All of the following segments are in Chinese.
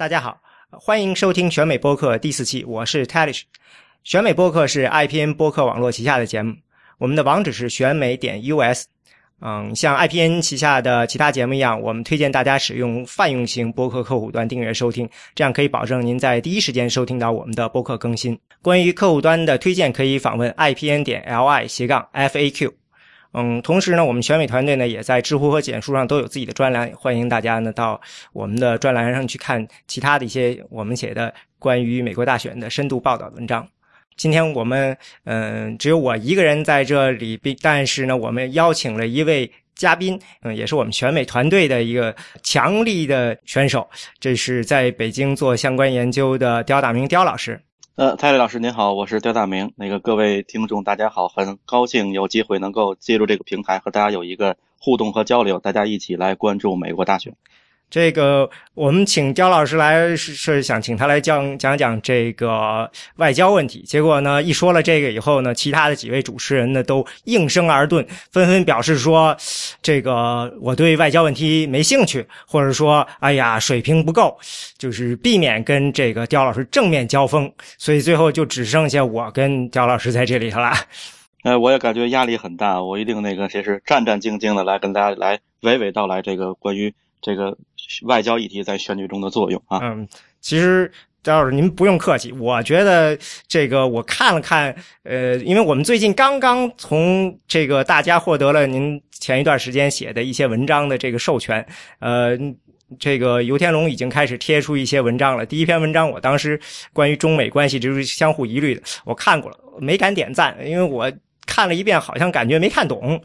大家好，欢迎收听选美播客第四期，我是 Talish。选美播客是 IPN 播客网络旗下的节目，我们的网址是选美点 US。嗯，像 IPN 旗下的其他节目一样，我们推荐大家使用泛用型播客客户端订阅收听，这样可以保证您在第一时间收听到我们的播客更新。关于客户端的推荐，可以访问 IPN 点 LI 斜杠 FAQ。嗯，同时呢，我们选美团队呢也在知乎和简书上都有自己的专栏，欢迎大家呢到我们的专栏上去看其他的一些我们写的关于美国大选的深度报道文章。今天我们嗯只有我一个人在这里，并但是呢，我们邀请了一位嘉宾，嗯，也是我们选美团队的一个强力的选手，这是在北京做相关研究的刁大明刁老师。呃，蔡磊老师您好，我是刁大明。那个各位听众大家好，很高兴有机会能够借助这个平台和大家有一个互动和交流，大家一起来关注美国大选。这个我们请焦老师来是是想请他来讲讲讲这个外交问题。结果呢，一说了这个以后呢，其他的几位主持人呢都应声而顿，纷纷表示说：“这个我对外交问题没兴趣，或者说，哎呀，水平不够，就是避免跟这个刁老师正面交锋。”所以最后就只剩下我跟刁老师在这里头了。呃，我也感觉压力很大，我一定那个谁是战战兢兢的来跟大家来娓娓道来这个关于这个。外交议题在选举中的作用啊，嗯，其实张老师您不用客气，我觉得这个我看了看，呃，因为我们最近刚刚从这个大家获得了您前一段时间写的一些文章的这个授权，呃，这个游天龙已经开始贴出一些文章了。第一篇文章我当时关于中美关系就是相互疑虑的，我看过了，没敢点赞，因为我。看了一遍，好像感觉没看懂，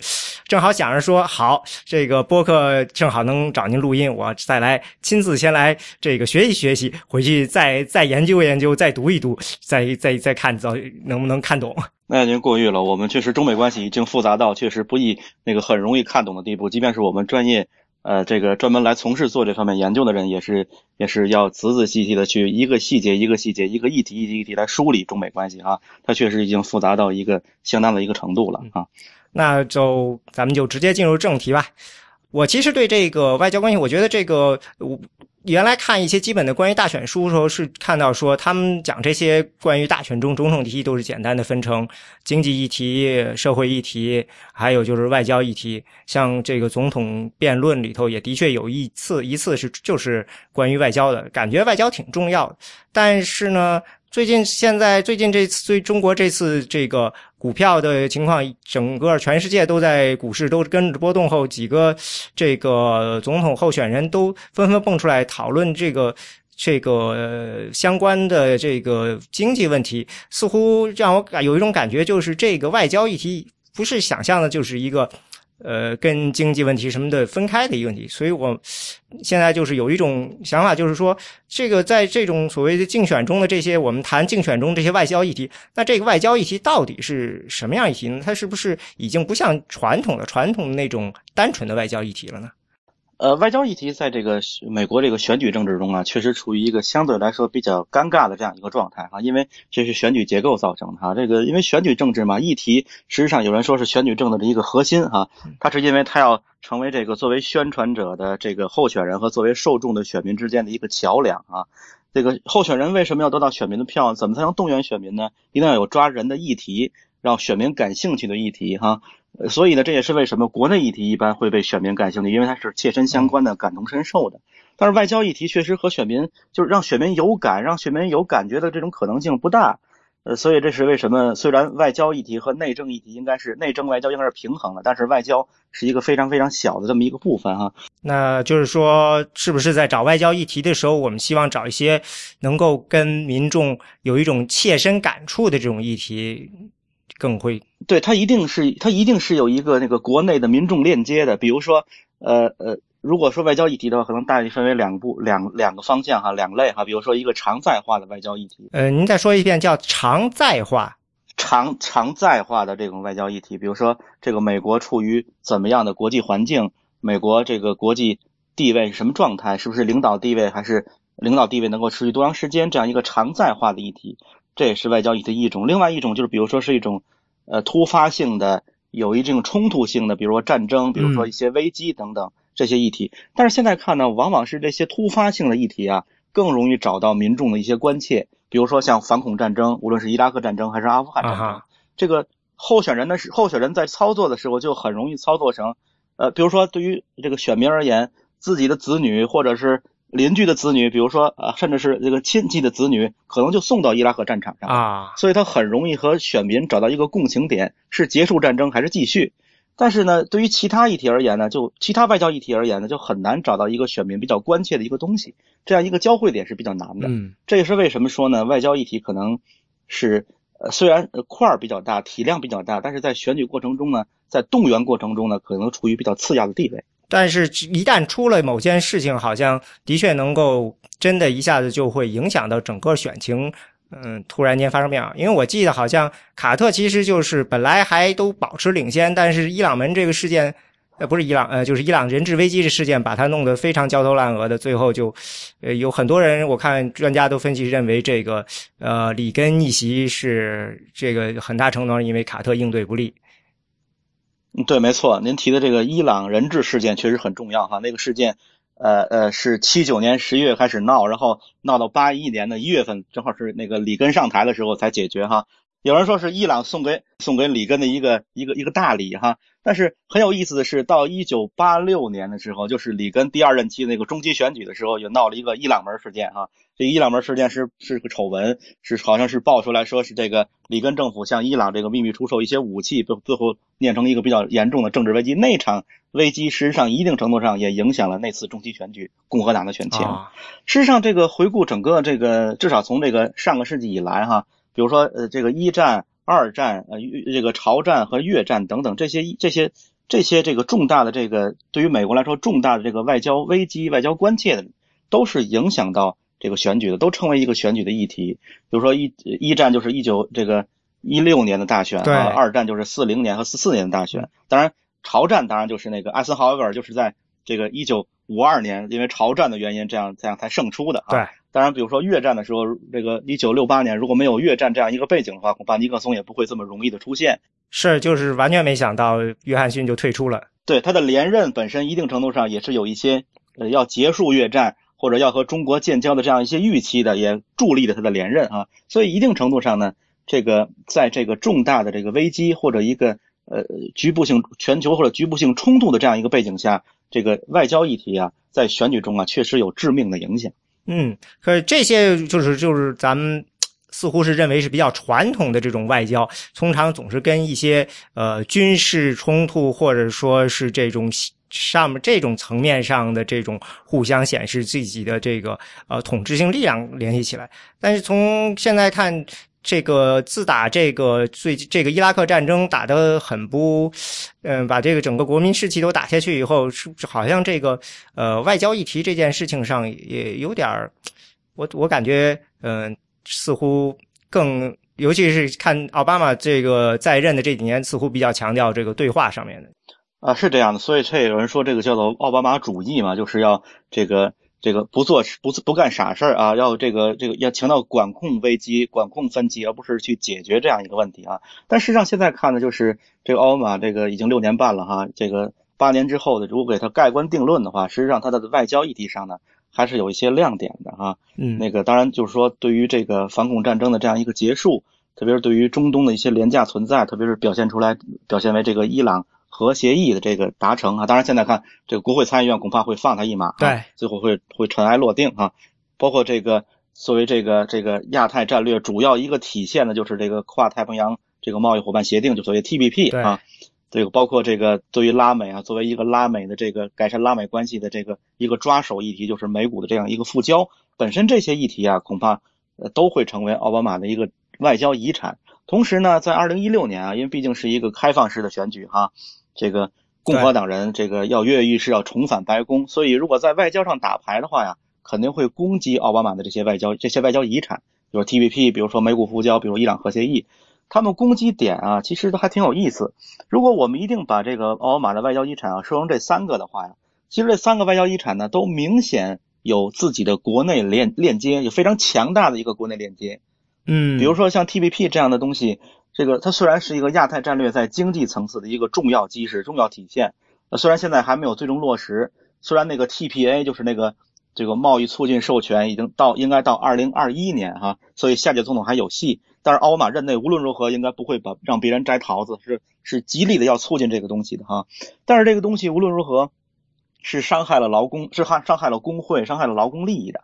正好想着说好，这个播客正好能找您录音，我再来亲自先来这个学习学习，回去再再研究研究，再读一读，再再再看，到能不能看懂。那您过誉了，我们确实中美关系已经复杂到确实不易那个很容易看懂的地步，即便是我们专业。呃，这个专门来从事做这方面研究的人，也是也是要仔仔细细的去一个细节一个细节，一个议题一题议题来梳理中美关系啊。它确实已经复杂到一个相当的一个程度了啊。那就咱们就直接进入正题吧。我其实对这个外交关系，我觉得这个我。原来看一些基本的关于大选书的时候，是看到说他们讲这些关于大选中总统题都是简单的分成经济议题、社会议题，还有就是外交议题。像这个总统辩论里头，也的确有一次一次是就是关于外交的，感觉外交挺重要。但是呢。最近，现在最近这次对中国这次这个股票的情况，整个全世界都在股市都跟着波动后，几个这个总统候选人都纷纷蹦出来讨论这个这个相关的这个经济问题，似乎让我有一种感觉，就是这个外交议题不是想象的，就是一个。呃，跟经济问题什么的分开的一个问题，所以我现在就是有一种想法，就是说，这个在这种所谓的竞选中的这些，我们谈竞选中这些外交议题，那这个外交议题到底是什么样议题呢？它是不是已经不像传统的传统的那种单纯的外交议题了呢？呃，外交议题在这个美国这个选举政治中啊，确实处于一个相对来说比较尴尬的这样一个状态哈，因为这是选举结构造成的哈。这个因为选举政治嘛，议题实际上有人说是选举政治的一个核心哈，它是因为它要成为这个作为宣传者的这个候选人和作为受众的选民之间的一个桥梁啊。这个候选人为什么要得到选民的票？怎么才能动员选民呢？一定要有抓人的议题，让选民感兴趣的议题哈。所以呢，这也是为什么国内议题一般会被选民感兴趣，因为它是切身相关的、感同身受的。但是外交议题确实和选民就是让选民有感、让选民有感觉的这种可能性不大。呃，所以这是为什么？虽然外交议题和内政议题应该是内政外交应该是平衡的，但是外交是一个非常非常小的这么一个部分哈。那就是说，是不是在找外交议题的时候，我们希望找一些能够跟民众有一种切身感触的这种议题？更会对它一定是它一定是有一个那个国内的民众链接的，比如说呃呃，如果说外交议题的话，可能大体分为两部两两个方向哈，两类哈，比如说一个常在化的外交议题，呃，您再说一遍叫常在化，常常在化的这种外交议题，比如说这个美国处于怎么样的国际环境，美国这个国际地位是什么状态，是不是领导地位还是领导地位能够持续多长时间，这样一个常在化的议题。这也是外交议题的一种，另外一种就是，比如说是一种，呃，突发性的，有一定冲突性的，比如说战争，比如说一些危机等等这些议题。但是现在看呢，往往是这些突发性的议题啊，更容易找到民众的一些关切，比如说像反恐战争，无论是伊拉克战争还是阿富汗战争，这个候选人的是候选人在操作的时候就很容易操作成，呃，比如说对于这个选民而言，自己的子女或者是邻居的子女，比如说啊，甚至是这个亲戚的子女，可能就送到伊拉克战场上啊，所以他很容易和选民找到一个共情点，是结束战争还是继续。但是呢，对于其他议题而言呢，就其他外交议题而言呢，就很难找到一个选民比较关切的一个东西，这样一个交汇点是比较难的。嗯，这也是为什么说呢，外交议题可能是呃虽然块儿比较大，体量比较大，但是在选举过程中呢，在动员过程中呢，可能处于比较次要的地位。但是，一旦出了某件事情，好像的确能够真的一下子就会影响到整个选情。嗯，突然间发生变化，因为我记得好像卡特其实就是本来还都保持领先，但是伊朗门这个事件，呃，不是伊朗，呃，就是伊朗人质危机的事件，把他弄得非常焦头烂额的，最后就，呃，有很多人我看专家都分析认为这个，呃，里根逆袭是这个很大程度上因为卡特应对不利。对，没错，您提的这个伊朗人质事件确实很重要哈，那个事件。呃呃，是七九年十一月开始闹，然后闹到八一年的一月份，正好是那个里根上台的时候才解决哈。有人说是伊朗送给送给里根的一个一个一个大礼哈。但是很有意思的是，到一九八六年的时候，就是里根第二任期那个中期选举的时候，也闹了一个伊朗门事件哈。这个伊朗门事件是是个丑闻，是好像是爆出来说是这个里根政府向伊朗这个秘密出售一些武器，最最后酿成一个比较严重的政治危机。那场危机实际上一定程度上也影响了那次中期选举共和党的选情。事实上，这个回顾整个这个，至少从这个上个世纪以来哈，比如说呃这个一战、二战、呃这个朝战和越战等等这些这些这些这个重大的这个对于美国来说重大的这个外交危机、外交关切的，都是影响到这个选举的，都成为一个选举的议题。比如说一一战就是一九这个一六年的大选啊，二战就是四零年和四四年的大选，当然。朝战当然就是那个艾森豪威尔，就是在这个一九五二年，因为朝战的原因，这样这样才胜出的啊。对，当然，比如说越战的时候，这个一九六八年如果没有越战这样一个背景的话，恐怕尼克松也不会这么容易的出现。是，就是完全没想到约翰逊就退出了。对，他的连任本身一定程度上也是有一些呃要结束越战或者要和中国建交的这样一些预期的，也助力了他的连任啊。所以一定程度上呢，这个在这个重大的这个危机或者一个。呃，局部性全球或者局部性冲突的这样一个背景下，这个外交议题啊，在选举中啊，确实有致命的影响。嗯，可是这些就是就是咱们似乎是认为是比较传统的这种外交，通常总是跟一些呃军事冲突或者说是这种上面这种层面上的这种互相显示自己的这个呃统治性力量联系起来。但是从现在看。这个自打这个最这个伊拉克战争打得很不，嗯，把这个整个国民士气都打下去以后，是好像这个呃外交议题这件事情上也有点儿，我我感觉嗯似乎更，尤其是看奥巴马这个在任的这几年，似乎比较强调这个对话上面的啊，是这样的，所以这有人说这个叫做奥巴马主义嘛，就是要这个。这个不做不不干傻事儿啊，要这个这个要强调管控危机、管控分歧，而不是去解决这样一个问题啊。但实际上现在看呢，就是这个奥巴马这个已经六年半了哈，这个八年之后的，如果给他盖棺定论的话，实际上他的外交议题上呢，还是有一些亮点的哈。嗯，那个当然就是说，对于这个反恐战争的这样一个结束，特别是对于中东的一些廉价存在，特别是表现出来表现为这个伊朗。核协议的这个达成啊，当然现在看这个国会参议院恐怕会放他一马，对，最后会会尘埃落定啊。包括这个作为这个这个亚太战略主要一个体现的，就是这个跨太平洋这个贸易伙伴协定，就所谓 TPP 啊。这个包括这个对于拉美啊，作为一个拉美的这个改善拉美关系的这个一个抓手议题，就是美股的这样一个复交，本身这些议题啊，恐怕呃都会成为奥巴马的一个外交遗产。同时呢，在二零一六年啊，因为毕竟是一个开放式的选举哈。这个共和党人这个要跃跃欲试，要重返白宫，所以如果在外交上打牌的话呀，肯定会攻击奥巴马的这些外交这些外交遗产，比如 TPP，比如说美股复交，比如伊朗核协议，他们攻击点啊，其实都还挺有意思。如果我们一定把这个奥巴马的外交遗产啊说成这三个的话呀，其实这三个外交遗产呢，都明显有自己的国内链链接，有非常强大的一个国内链接。嗯，比如说像 TPP 这样的东西。这个它虽然是一个亚太战略在经济层次的一个重要基石、重要体现，呃，虽然现在还没有最终落实，虽然那个 TPA 就是那个这个贸易促进授权已经到应该到二零二一年哈，所以下届总统还有戏。但是奥巴马任内无论如何应该不会把让别人摘桃子，是是极力的要促进这个东西的哈。但是这个东西无论如何是伤害了劳工，是害伤害了工会，伤害了劳工利益的。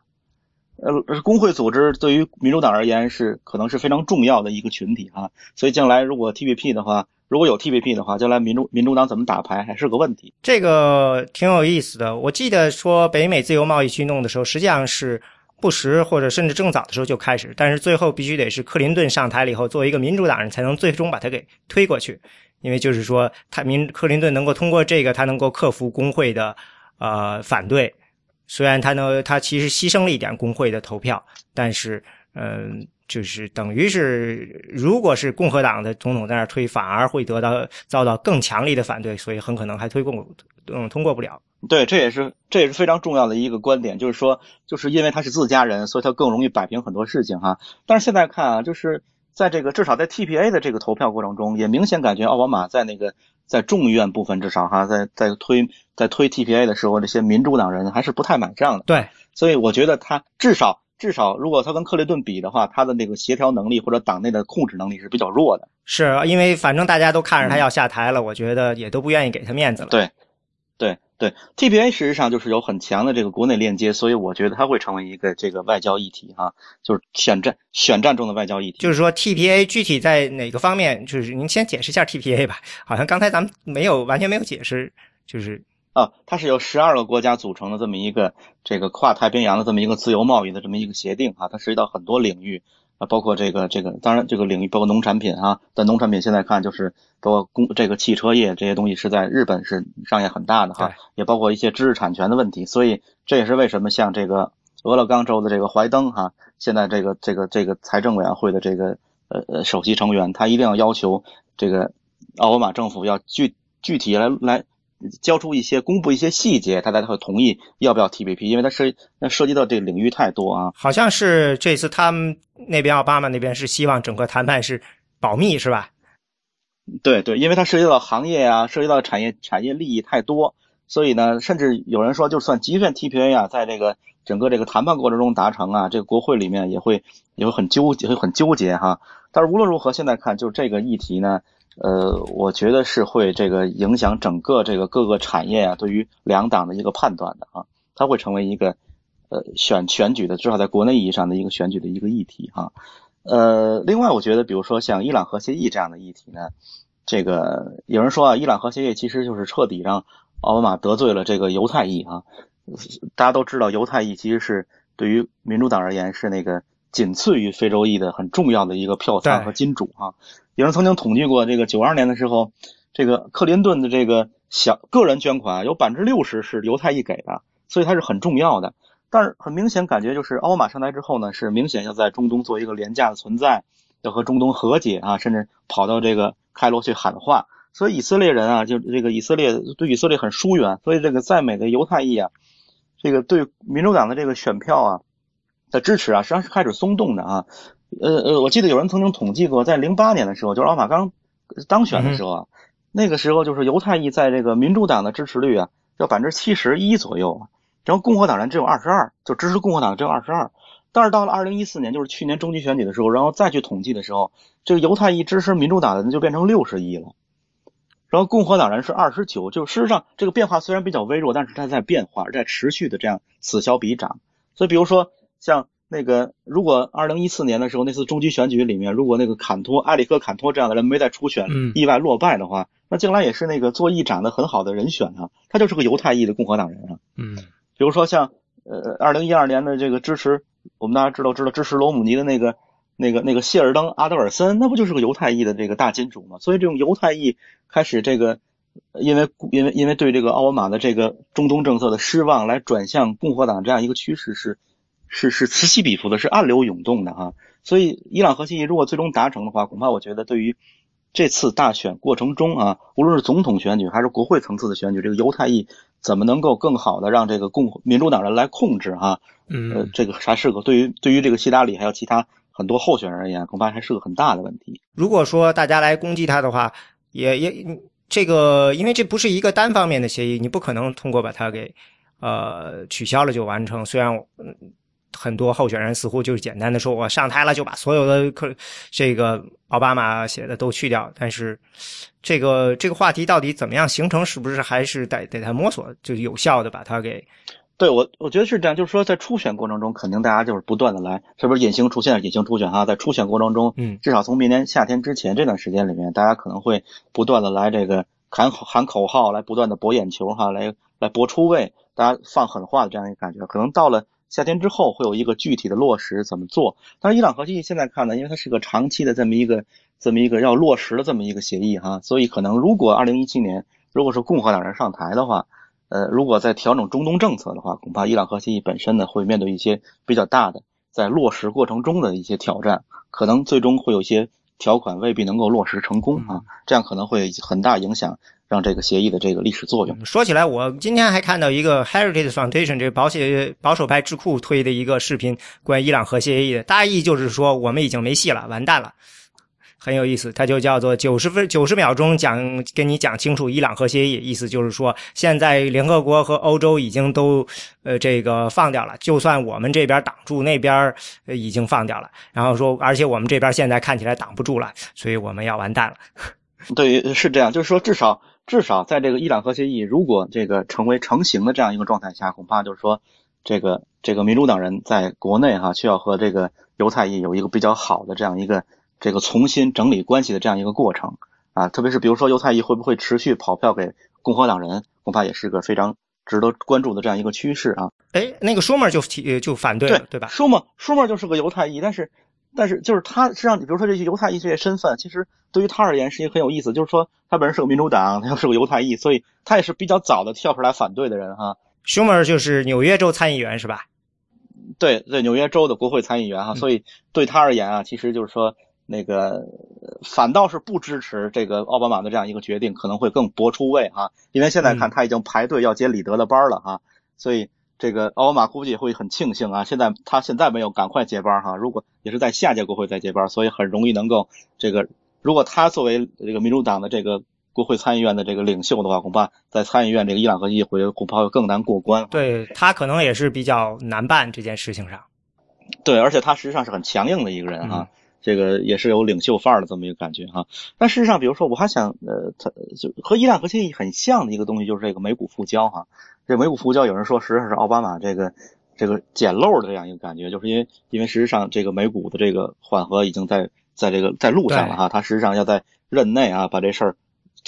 呃，工会组织对于民主党而言是可能是非常重要的一个群体哈。所以将来如果 TPP 的话。如果有 TPP 的话，将来民主民主党怎么打牌还是个问题。这个挺有意思的。我记得说北美自由贸易去弄的时候，实际上是布什或者甚至更早的时候就开始，但是最后必须得是克林顿上台了以后，作为一个民主党人才能最终把它给推过去。因为就是说，他民克林顿能够通过这个，他能够克服工会的呃反对。虽然他呢，他其实牺牲了一点工会的投票，但是嗯。就是等于是，如果是共和党的总统在那推，反而会得到遭到更强力的反对，所以很可能还推过嗯通过不了。对，这也是这也是非常重要的一个观点，就是说，就是因为他是自家人，所以他更容易摆平很多事情哈。但是现在看啊，就是在这个至少在 TPA 的这个投票过程中，也明显感觉奥巴马在那个在众议院部分至少哈，在在推在推 TPA 的时候，这些民主党人还是不太买账的。对，所以我觉得他至少。至少，如果他跟克林顿比的话，他的那个协调能力或者党内的控制能力是比较弱的。是因为反正大家都看着他要下台了，我觉得也都不愿意给他面子了。对，对，对，TPA 事实上就是有很强的这个国内链接，所以我觉得它会成为一个这个外交议题哈，就是选战选战中的外交议题。就是说 TPA 具体在哪个方面？就是您先解释一下 TPA 吧。好像刚才咱们没有完全没有解释，就是。啊，它是由十二个国家组成的这么一个这个跨太平洋的这么一个自由贸易的这么一个协定啊，它涉及到很多领域啊，包括这个这个，当然这个领域包括农产品啊，在农产品现在看就是包括工这个汽车业这些东西是在日本是商业很大的哈，也包括一些知识产权的问题，所以这也是为什么像这个俄勒冈州的这个怀登哈，现在这个这个这个财政委员会的这个呃呃首席成员，他一定要要求这个奥巴马政府要具具体来来。交出一些，公布一些细节，他才会同意要不要 TPP，因为它涉那涉及到这个领域太多啊。好像是这次他们那边奥巴马那边是希望整个谈判是保密，是吧？对对，因为它涉及到行业啊，涉及到产业产业利益太多，所以呢，甚至有人说，就算即便 TPP 啊，在这个整个这个谈判过程中达成啊，这个国会里面也会也会很纠结，会很纠结哈。但是无论如何，现在看就这个议题呢。呃，我觉得是会这个影响整个这个各个产业啊，对于两党的一个判断的啊，它会成为一个呃选选举的，至少在国内意义上的一个选举的一个议题哈。呃，另外我觉得，比如说像伊朗核协议这样的议题呢，这个有人说啊，伊朗核协议其实就是彻底让奥巴马得罪了这个犹太裔啊。大家都知道，犹太裔其实是对于民主党而言是那个仅次于非洲裔的很重要的一个票仓和金主啊。有人曾经统计过，这个九二年的时候，这个克林顿的这个小个人捐款有百分之六十是犹太裔给的，所以它是很重要的。但是很明显，感觉就是奥巴马上台之后呢，是明显要在中东做一个廉价的存在，要和中东和解啊，甚至跑到这个开罗去喊话。所以以色列人啊，就这个以色列对以色列很疏远，所以这个在美的犹太裔啊，这个对民主党的这个选票啊的支持啊，实际上是开始松动的啊。呃呃，我记得有人曾经统计过，在零八年的时候，就是奥巴马刚当选的时候啊，那个时候就是犹太裔在这个民主党的支持率啊，要百分之七十一左右，然后共和党人只有二十二，就支持共和党只有二十二。但是到了二零一四年，就是去年中期选举的时候，然后再去统计的时候，这个犹太裔支持民主党的人就变成六十亿了，然后共和党人是二十九。就事实上，这个变化虽然比较微弱，但是它在变化，在持续的这样此消彼长。所以，比如说像。那个，如果二零一四年的时候那次中期选举里面，如果那个坎托埃里克坎托这样的人没在初选意外落败的话，那将来也是那个做议长的很好的人选啊。他就是个犹太裔的共和党人啊。嗯，比如说像呃二零一二年的这个支持，我们大家知道知道支持罗姆尼的那个那个那个谢尔登阿德尔森，那不就是个犹太裔的这个大金主吗？所以这种犹太裔开始这个因为因为因为对这个奥巴马的这个中东政策的失望，来转向共和党这样一个趋势是。是是此起彼伏的，是暗流涌动的哈。所以伊朗核协议如果最终达成的话，恐怕我觉得对于这次大选过程中啊，无论是总统选举还是国会层次的选举，这个犹太裔怎么能够更好的让这个共民主党人来控制哈？嗯，这个还是个对于对于这个希拉里还有其他很多候选人而言，恐怕还是个很大的问题。如果说大家来攻击他的话，也也这个，因为这不是一个单方面的协议，你不可能通过把它给。呃取消了就完成。虽然很多候选人似乎就是简单的说，我上台了就把所有的可这个奥巴马写的都去掉，但是这个这个话题到底怎么样形成，是不是还是得得他摸索，就有效的把它给。对我，我觉得是这样，就是说，在初选过程中，肯定大家就是不断的来，是不是隐形出现，隐形初选哈，在初选过程中，嗯，至少从明年夏天之前这段时间里面，大家可能会不断的来这个喊 喊口号，来不断的博眼球哈，来来博出位，大家放狠话的这样一个感觉，可能到了夏天之后会有一个具体的落实怎么做。但是伊朗核协议现在看呢，因为它是个长期的这么一个这么一个要落实的这么一个协议哈，所以可能如果二零一七年如果是共和党人上台的话。呃，如果在调整中东政策的话，恐怕伊朗核协议本身呢会面对一些比较大的在落实过程中的一些挑战，可能最终会有一些条款未必能够落实成功啊，这样可能会很大影响让这个协议的这个历史作用。说起来，我今天还看到一个 Heritage Foundation 这个保险保守派智库推的一个视频，关于伊朗核协议的，大意就是说我们已经没戏了，完蛋了。很有意思，它就叫做九十分九十秒钟讲跟你讲清楚伊朗核协议，意思就是说现在联合国和欧洲已经都呃这个放掉了，就算我们这边挡住，那边已经放掉了。然后说，而且我们这边现在看起来挡不住了，所以我们要完蛋了。对于，是这样，就是说至少至少在这个伊朗核协议如果这个成为成型的这样一个状态下，恐怕就是说这个这个民主党人在国内哈需要和这个犹太裔有一个比较好的这样一个。这个重新整理关系的这样一个过程啊，特别是比如说犹太裔会不会持续跑票给共和党人，恐怕也是个非常值得关注的这样一个趋势啊。哎，那个舒默就提就反对对对吧？舒默舒默就是个犹太裔，但是但是就是他实际上，比如说这些犹太裔这些身份，其实对于他而言是一个很有意思，就是说他本人是个民主党，他又是个犹太裔，所以他也是比较早的跳出来反对的人哈。舒默就是纽约州参议员是吧？对对，纽约州的国会参议员哈，所以对他而言啊，其实就是说。那个反倒是不支持这个奥巴马的这样一个决定，可能会更博出位哈，因为现在看他已经排队要接李德的班了哈，所以这个奥巴马估计会很庆幸啊，现在他现在没有赶快接班哈，如果也是在下届国会再接班，所以很容易能够这个，如果他作为这个民主党的这个国会参议院的这个领袖的话，恐怕在参议院这个伊朗核议会恐怕会更难过关。对他可能也是比较难办这件事情上。对，而且他实际上是很强硬的一个人哈。这个也是有领袖范儿的这么一个感觉哈，但事实上，比如说我还想，呃，它就和伊朗核协议很像的一个东西，就是这个美股复交哈。这美股复交，有人说实际上是奥巴马这个这个捡漏的这样一个感觉，就是因为因为实际上这个美股的这个缓和已经在在这个在路上了哈，它实际上要在任内啊把这事儿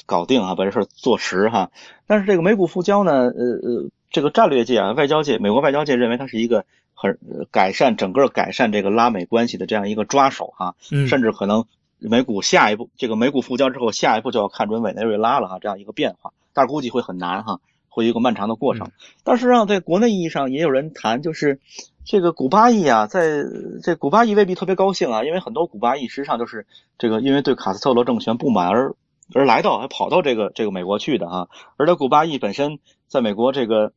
搞定啊，把这事儿做实哈。但是这个美股复交呢，呃呃，这个战略界啊，外交界，美国外交界认为它是一个。很改善整个改善这个拉美关系的这样一个抓手哈，甚至可能美股下一步这个美股复交之后，下一步就要看准委内瑞拉了哈，这样一个变化，但是估计会很难哈，会一个漫长的过程。但是让在国内意义上也有人谈，就是这个古巴裔啊，在这古巴裔未必特别高兴啊，因为很多古巴裔实际上就是这个因为对卡斯特罗政权不满而而来到还跑到这个这个美国去的哈，而且古巴裔本身在美国这个。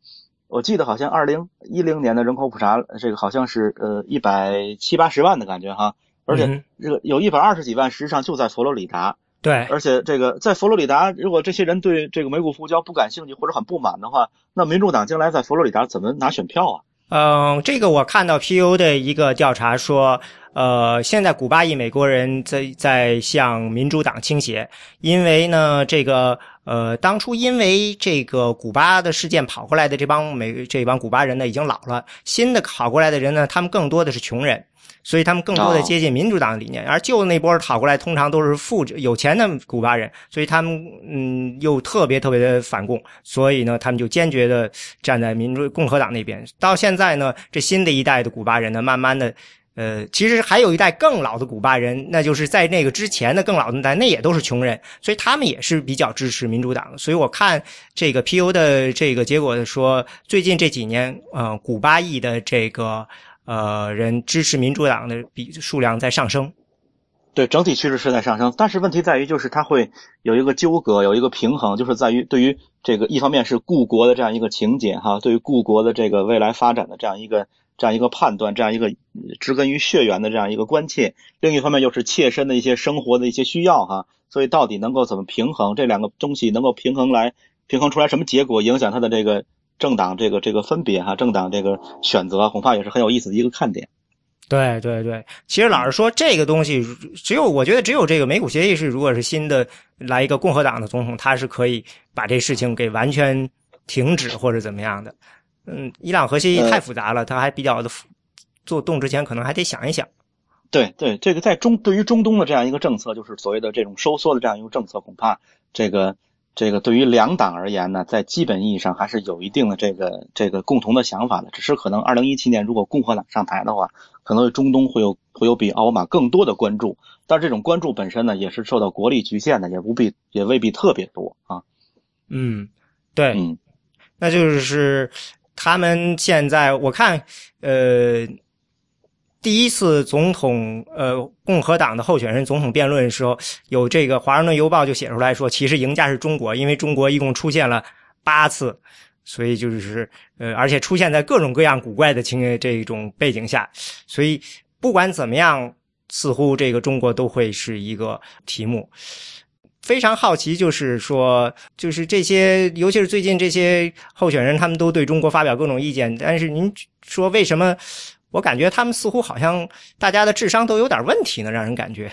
我记得好像二零一零年的人口普查，这个好像是呃一百七八十万的感觉哈，而且这个有一百二十几万实际上就在佛罗里达。对，而且这个在佛罗里达，如果这些人对这个美股复交不感兴趣或者很不满的话，那民主党将来在佛罗里达怎么拿选票啊？嗯，这个我看到 P.U. 的一个调查说，呃，现在古巴裔美国人在在向民主党倾斜，因为呢，这个呃，当初因为这个古巴的事件跑过来的这帮美这帮古巴人呢已经老了，新的跑过来的人呢，他们更多的是穷人。所以他们更多的接近民主党的理念，而旧的那波讨过来，通常都是富有钱的古巴人，所以他们嗯又特别特别的反共，所以呢，他们就坚决的站在民主共和党那边。到现在呢，这新的一代的古巴人呢，慢慢的，呃，其实还有一代更老的古巴人，那就是在那个之前的更老的那代，那也都是穷人，所以他们也是比较支持民主党的。所以我看这个 P.U. 的这个结果说，最近这几年，呃，古巴裔的这个。呃，人支持民主党的比数量在上升，对，整体趋势是在上升。但是问题在于，就是它会有一个纠葛，有一个平衡，就是在于对于这个一方面是故国的这样一个情节哈，对于故国的这个未来发展的这样一个这样一个判断，这样一个植根于血缘的这样一个关切；另一方面又是切身的一些生活的一些需要哈。所以到底能够怎么平衡这两个东西，能够平衡来平衡出来什么结果，影响它的这个政党这个这个分别哈，政党这个选择，恐怕也是很有意思的一个看点。对对对，其实老实说，这个东西只有我觉得只有这个美股协议是，如果是新的来一个共和党的总统，他是可以把这事情给完全停止或者怎么样的。嗯，伊朗核协议太复杂了，他还比较的做动之前可能还得想一想。对对，这个在中对于中东的这样一个政策，就是所谓的这种收缩的这样一个政策，恐怕这个。这个对于两党而言呢，在基本意义上还是有一定的这个这个共同的想法的。只是可能二零一七年如果共和党上台的话，可能中东会有会有比奥巴马更多的关注。但这种关注本身呢，也是受到国力局限的，也不必也未必特别多啊。嗯，对，嗯，那就是他们现在我看，呃。第一次总统，呃，共和党的候选人总统辩论的时候，有这个《华盛顿邮报》就写出来说，其实赢家是中国，因为中国一共出现了八次，所以就是，呃，而且出现在各种各样古怪的情这种背景下，所以不管怎么样，似乎这个中国都会是一个题目。非常好奇，就是说，就是这些，尤其是最近这些候选人，他们都对中国发表各种意见，但是您说为什么？我感觉他们似乎好像大家的智商都有点问题呢，让人感觉。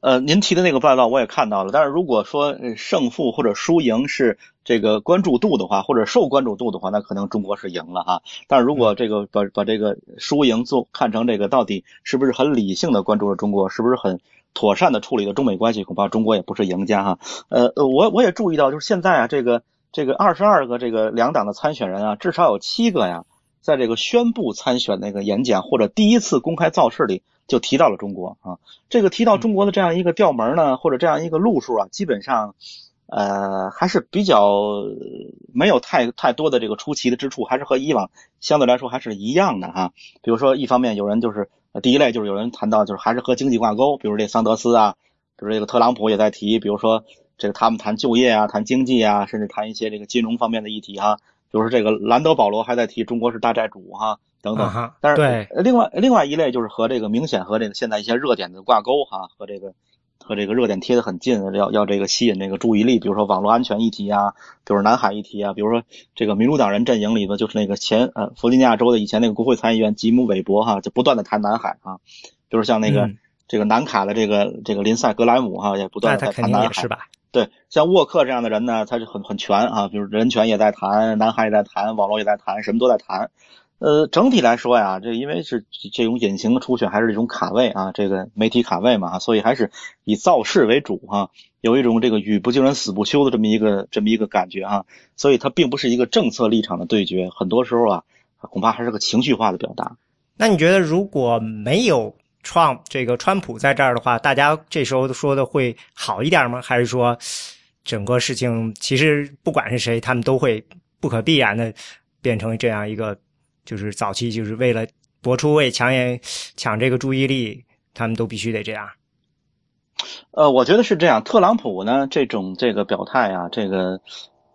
呃，您提的那个报道我也看到了，但是如果说胜负或者输赢是这个关注度的话，或者受关注度的话，那可能中国是赢了哈。但是如果这个把把这个输赢做看成这个到底是不是很理性的关注了中国，是不是很妥善的处理了中美关系，恐怕中国也不是赢家哈。呃，我我也注意到，就是现在啊，这个这个二十二个这个两党的参选人啊，至少有七个呀。在这个宣布参选那个演讲或者第一次公开造势里，就提到了中国啊。这个提到中国的这样一个调门呢，或者这样一个路数啊，基本上，呃，还是比较没有太太多的这个出奇的之处，还是和以往相对来说还是一样的哈。比如说，一方面有人就是第一类就是有人谈到就是还是和经济挂钩，比如这桑德斯啊，比如这个特朗普也在提，比如说这个他们谈就业啊，谈经济啊，甚至谈一些这个金融方面的议题哈。就是这个兰德保罗还在提中国是大债主哈等等，但是另外另外一类就是和这个明显和这个现在一些热点的挂钩哈，和这个和这个热点贴得很近，要要这个吸引这个注意力，比如说网络安全议题啊，比如南海议题啊，比如说这个民主党人阵营里头就是那个前呃弗吉尼亚州的以前那个国会参议员吉姆韦伯哈，就不断的谈南海啊，就是像那个这个南卡的这个这个林赛格莱姆哈也不断的在谈南海是吧？对，像沃克这样的人呢，他是很很全啊，比如人权也在谈，南海也在谈，网络也在谈，什么都在谈。呃，整体来说呀，这因为是这种隐形的初选，还是这种卡位啊，这个媒体卡位嘛，所以还是以造势为主哈，有一种这个语不惊人死不休的这么一个这么一个感觉哈，所以它并不是一个政策立场的对决，很多时候啊，恐怕还是个情绪化的表达。那你觉得如果没有？创这个川普在这儿的话，大家这时候说的会好一点吗？还是说整个事情其实不管是谁，他们都会不可避然的变成这样一个，就是早期就是为了博出位、抢眼、抢这个注意力，他们都必须得这样。呃，我觉得是这样。特朗普呢，这种这个表态啊，这个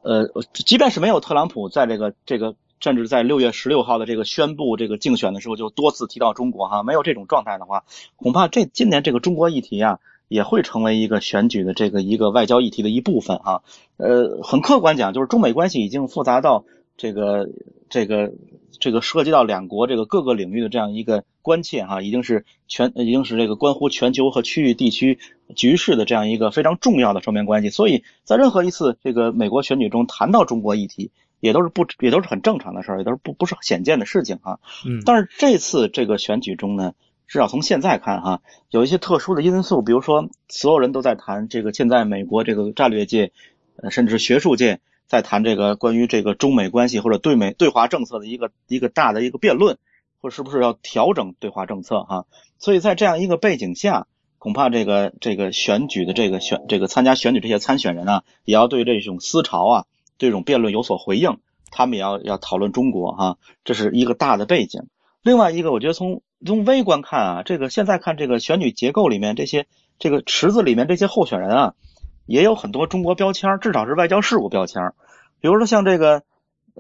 呃，即便是没有特朗普在这个这个。甚至在六月十六号的这个宣布这个竞选的时候，就多次提到中国哈，没有这种状态的话，恐怕这今年这个中国议题啊，也会成为一个选举的这个一个外交议题的一部分哈。呃，很客观讲，就是中美关系已经复杂到这个这个这个涉及到两国这个各个领域的这样一个关切哈，已经是全已经是这个关乎全球和区域地区局势的这样一个非常重要的双边关系，所以在任何一次这个美国选举中谈到中国议题。也都是不也都是很正常的事儿，也都是不不是显见的事情哈。嗯。但是这次这个选举中呢，至少从现在看哈，有一些特殊的因素，比如说所有人都在谈这个现在美国这个战略界，呃，甚至学术界在谈这个关于这个中美关系或者对美对华政策的一个一个大的一个辩论，或是不是要调整对华政策哈。所以在这样一个背景下，恐怕这个这个选举的这个选这个参加选举这些参选人啊，也要对这种思潮啊。这种辩论有所回应，他们也要要讨论中国哈，这是一个大的背景。另外一个，我觉得从从微观看啊，这个现在看这个选举结构里面这些这个池子里面这些候选人啊，也有很多中国标签，至少是外交事务标签。比如说像这个，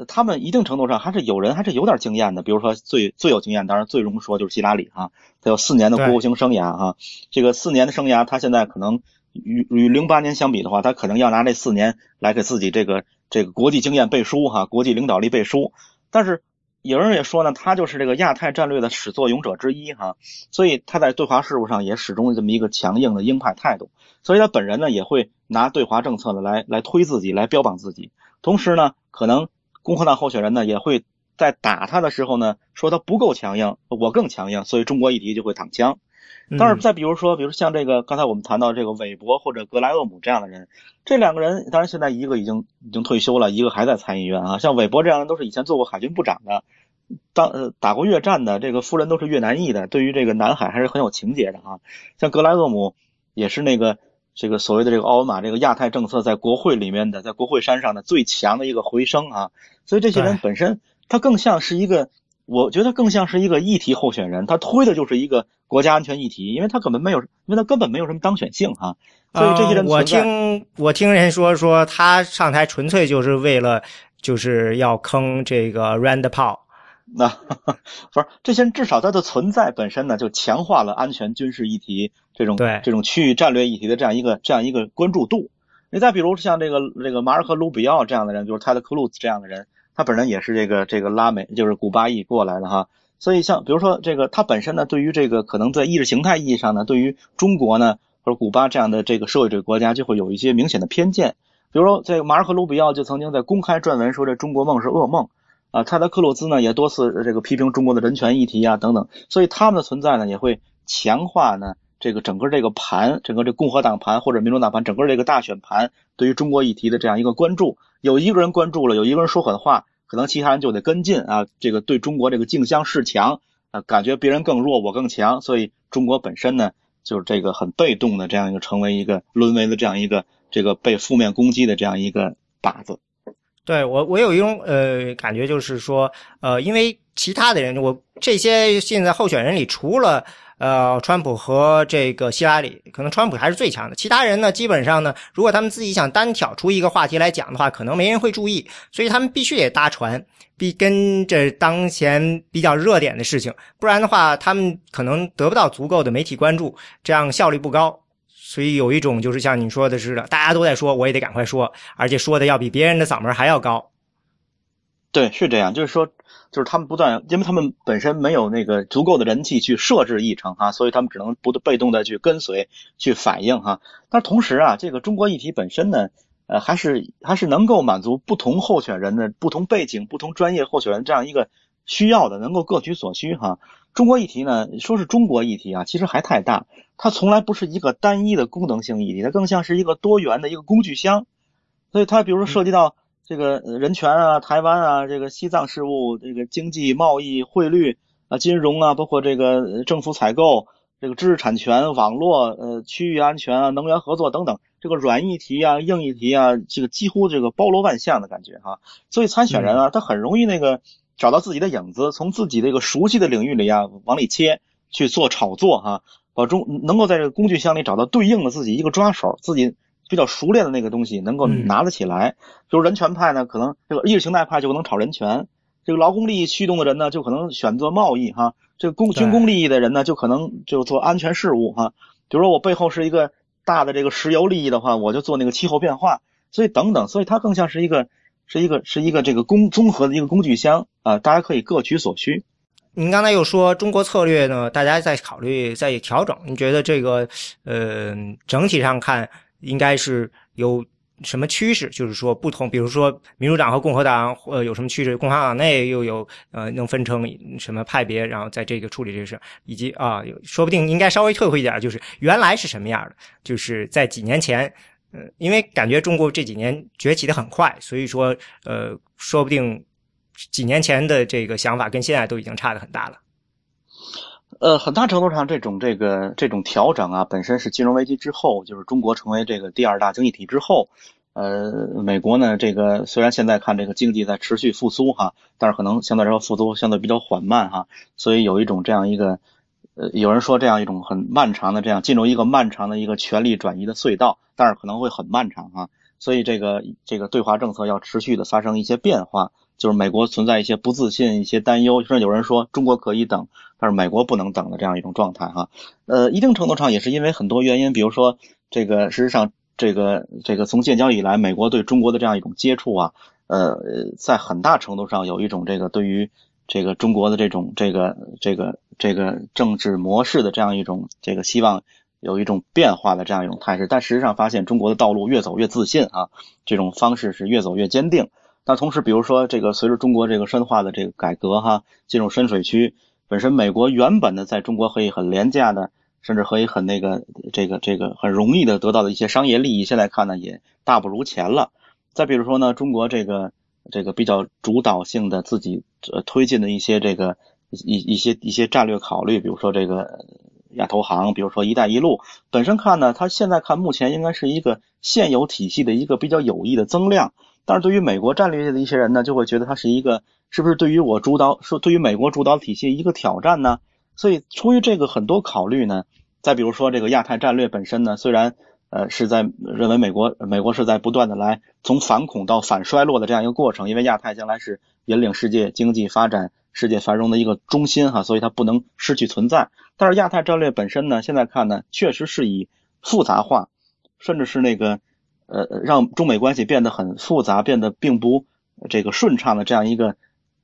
他们一定程度上还是有人还是有点经验的。比如说最最有经验，当然最容说就是希拉里哈，他有四年的国务卿生涯哈，这个四年的生涯，他现在可能与与零八年相比的话，他可能要拿这四年来给自己这个。这个国际经验背书哈，国际领导力背书。但是有人也说呢，他就是这个亚太战略的始作俑者之一哈，所以他在对华事务上也始终这么一个强硬的鹰派态度。所以他本人呢也会拿对华政策呢来来推自己，来标榜自己。同时呢，可能共和党候选人呢也会在打他的时候呢说他不够强硬，我更强硬，所以中国议题就会躺枪。但是再比如说，比如像这个刚才我们谈到这个韦伯或者格莱厄姆这样的人，这两个人当然现在一个已经已经退休了，一个还在参议院啊。像韦伯这样的都是以前做过海军部长的，当呃打过越战的，这个夫人都是越南裔的，对于这个南海还是很有情节的啊。像格莱厄姆也是那个这个所谓的这个奥巴马这个亚太政策在国会里面的，在国会山上的最强的一个回声啊。所以这些人本身他更像是一个。我觉得更像是一个议题候选人，他推的就是一个国家安全议题，因为他根本没有，因为他根本没有什么当选性哈。所以这些人，我听我听人说说他上台纯粹就是为了就是要坑这个 Rand Paul。那 不是这些人至少他的存在本身呢，就强化了安全军事议题这种对这种区域战略议题的这样一个这样一个关注度。你再比如像这个这个马尔科卢比奥这样的人，比如泰勒克鲁兹这样的人。他本人也是这个这个拉美，就是古巴裔过来的哈，所以像比如说这个他本身呢，对于这个可能在意识形态意义上呢，对于中国呢或者古巴这样的这个社会主义国家就会有一些明显的偏见。比如说这个马尔科卢比奥就曾经在公开撰文说这中国梦是噩梦啊，泰德克鲁兹呢也多次这个批评中国的人权议题啊等等，所以他们的存在呢也会强化呢这个整个这个盘，整个这共和党盘或者民主党盘，整个这个大选盘对于中国议题的这样一个关注。有一个人关注了，有一个人说狠话，可能其他人就得跟进啊。这个对中国这个竞相示强啊，感觉别人更弱，我更强，所以中国本身呢，就是这个很被动的这样一个成为一个沦为了这样一个这个被负面攻击的这样一个靶子。对我，我有一种呃感觉，就是说呃，因为其他的人，我这些现在候选人里，除了。呃，川普和这个希拉里，可能川普还是最强的。其他人呢，基本上呢，如果他们自己想单挑出一个话题来讲的话，可能没人会注意，所以他们必须得搭船，必跟着当前比较热点的事情，不然的话，他们可能得不到足够的媒体关注，这样效率不高。所以有一种就是像你说的似的，大家都在说，我也得赶快说，而且说的要比别人的嗓门还要高。对，是这样，就是说。就是他们不断，因为他们本身没有那个足够的人气去设置议程哈，所以他们只能不被动的去跟随、去反应哈。但同时啊，这个中国议题本身呢，呃，还是还是能够满足不同候选人的不同背景、不同专业候选人这样一个需要的，能够各取所需哈。中国议题呢，说是中国议题啊，其实还太大，它从来不是一个单一的功能性议题，它更像是一个多元的一个工具箱，所以它比如说涉及到。这个人权啊，台湾啊，这个西藏事务，这个经济贸易、汇率啊，金融啊，包括这个政府采购，这个知识产权、网络，呃，区域安全啊，能源合作等等，这个软议题啊，硬议题啊，这个几乎这个包罗万象的感觉哈。所以参选人啊，他很容易那个找到自己的影子，从自己这个熟悉的领域里啊往里切去做炒作哈，把中能够在这个工具箱里找到对应的自己一个抓手，自己。比较熟练的那个东西能够拿得起来，就是人权派呢，可能这个意识形态派就可能炒人权，这个劳工利益驱动的人呢，就可能选择贸易哈，这个工军工利益的人呢，就可能就做安全事务哈。比如说我背后是一个大的这个石油利益的话，我就做那个气候变化，所以等等，所以它更像是一个是一个是一个这个工综合的一个工具箱啊，大家可以各取所需。您刚才又说中国策略呢，大家在考虑在调整，你觉得这个呃整体上看？应该是有什么趋势？就是说不同，比如说民主党和共和党，呃，有什么趋势？共和党内又有呃，能分成什么派别？然后在这个处理这事，以及啊，说不定应该稍微退回一点，就是原来是什么样的？就是在几年前，呃，因为感觉中国这几年崛起的很快，所以说呃，说不定几年前的这个想法跟现在都已经差的很大了。呃，很大程度上，这种这个这种调整啊，本身是金融危机之后，就是中国成为这个第二大经济体之后，呃，美国呢，这个虽然现在看这个经济在持续复苏哈，但是可能相对来说复苏相对比较缓慢哈，所以有一种这样一个，呃，有人说这样一种很漫长的这样进入一个漫长的一个权力转移的隧道，但是可能会很漫长哈，所以这个这个对华政策要持续的发生一些变化。就是美国存在一些不自信、一些担忧，甚至有人说中国可以等，但是美国不能等的这样一种状态哈。呃，一定程度上也是因为很多原因，比如说这个事实上这个这个从建交以来，美国对中国的这样一种接触啊，呃，在很大程度上有一种这个对于这个中国的这种这个这个这个政治模式的这样一种这个希望有一种变化的这样一种态势，但实际上发现中国的道路越走越自信啊，这种方式是越走越坚定。那同时，比如说这个随着中国这个深化的这个改革哈，进入深水区，本身美国原本的在中国可以很廉价的，甚至可以很那个这个这个很容易的得到的一些商业利益，现在看呢也大不如前了。再比如说呢，中国这个这个比较主导性的自己呃推进的一些这个一一些一些战略考虑，比如说这个亚投行，比如说一带一路，本身看呢，它现在看目前应该是一个现有体系的一个比较有益的增量。但是对于美国战略界的一些人呢，就会觉得它是一个是不是对于我主导，是对于美国主导体系一个挑战呢？所以出于这个很多考虑呢，再比如说这个亚太战略本身呢，虽然呃是在认为美国美国是在不断的来从反恐到反衰落的这样一个过程，因为亚太将来是引领世界经济发展、世界繁荣的一个中心哈，所以它不能失去存在。但是亚太战略本身呢，现在看呢，确实是以复杂化，甚至是那个。呃，让中美关系变得很复杂，变得并不这个顺畅的这样一个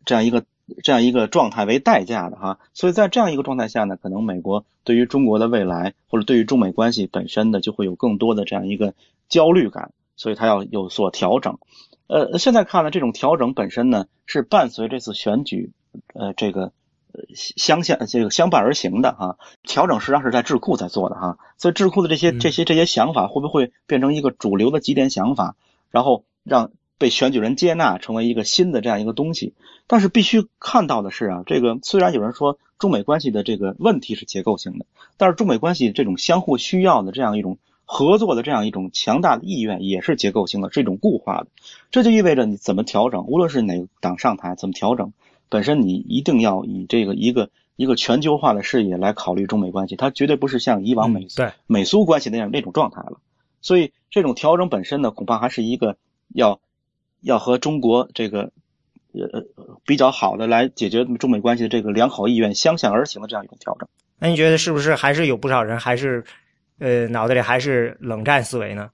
这样一个这样一个状态为代价的哈，所以在这样一个状态下呢，可能美国对于中国的未来或者对于中美关系本身的就会有更多的这样一个焦虑感，所以它要有所调整。呃，现在看呢，这种调整本身呢是伴随这次选举，呃，这个。相相这个相伴而行的哈，调整实际上是在智库在做的哈，所以智库的这些这些这些想法会不会变成一个主流的几点想法，然后让被选举人接纳成为一个新的这样一个东西？但是必须看到的是啊，这个虽然有人说中美关系的这个问题是结构性的，但是中美关系这种相互需要的这样一种合作的这样一种强大的意愿也是结构性的，是一种固化的。这就意味着你怎么调整，无论是哪个党上台，怎么调整。本身你一定要以这个一个一个全球化的视野来考虑中美关系，它绝对不是像以往美美苏关系那样那种状态了。所以这种调整本身呢，恐怕还是一个要要和中国这个呃比较好的来解决中美关系的这个良好意愿相向而行的这样一种调整。那你觉得是不是还是有不少人还是呃脑袋里还是冷战思维呢？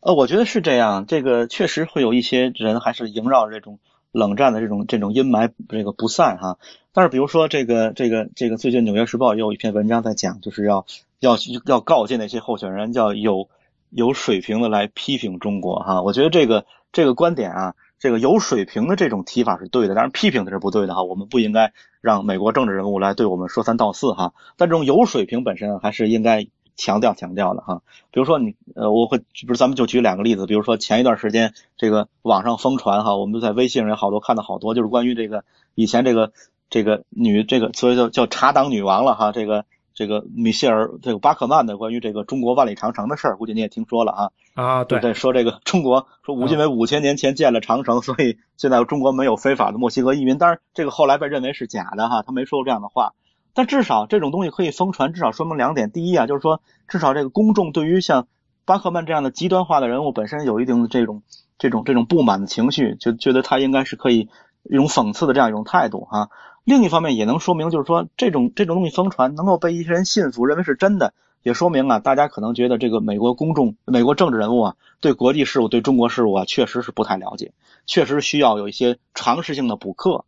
呃，我觉得是这样，这个确实会有一些人还是萦绕这种。冷战的这种这种阴霾这个不散哈，但是比如说这个这个这个最近《纽约时报》也有一篇文章在讲，就是要要要告诫那些候选人，要有有水平的来批评中国哈。我觉得这个这个观点啊，这个有水平的这种提法是对的，但是批评的是不对的哈。我们不应该让美国政治人物来对我们说三道四哈。但这种有水平本身还是应该。强调强调的哈，比如说你呃，我会不是咱们就举两个例子，比如说前一段时间这个网上疯传哈，我们都在微信上好多看到好多，就是关于这个以前这个这个女这个所以叫叫茶党女王了哈，这个这个米歇尔这个巴克曼的关于这个中国万里长城的事儿，估计你也听说了啊啊对对，说这个中国说吴因为五千年前建了长城，所以现在中国没有非法的墨西哥移民，当然这个后来被认为是假的哈，他没说过这样的话。但至少这种东西可以疯传，至少说明两点：第一啊，就是说至少这个公众对于像巴克曼这样的极端化的人物本身有一定的这种这种这种不满的情绪，就觉得他应该是可以一种讽刺的这样一种态度哈。另一方面也能说明，就是说这种这种东西疯传能够被一些人信服，认为是真的，也说明啊，大家可能觉得这个美国公众、美国政治人物啊，对国际事务、对中国事务啊，确实是不太了解，确实需要有一些常识性的补课，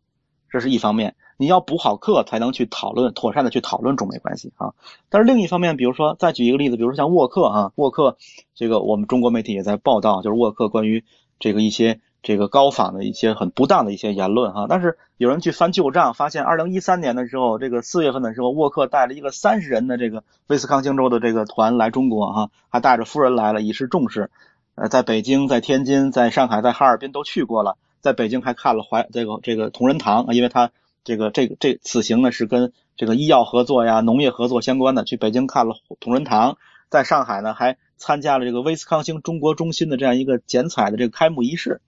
这是一方面。你要补好课，才能去讨论妥善的去讨论中美关系啊。但是另一方面，比如说再举一个例子，比如说像沃克啊，沃克这个我们中国媒体也在报道，就是沃克关于这个一些这个高仿的一些很不当的一些言论哈。但是有人去翻旧账，发现二零一三年的时候，这个四月份的时候，沃克带了一个三十人的这个威斯康星州的这个团来中国哈，还带着夫人来了，以示重视。呃，在北京、在天津、在上海、在哈尔滨都去过了，在北京还看了怀这个这个同仁堂，因为他。这个这个这此行呢是跟这个医药合作呀、农业合作相关的。去北京看了同仁堂，在上海呢还参加了这个威斯康星中国中心的这样一个剪彩的这个开幕仪式。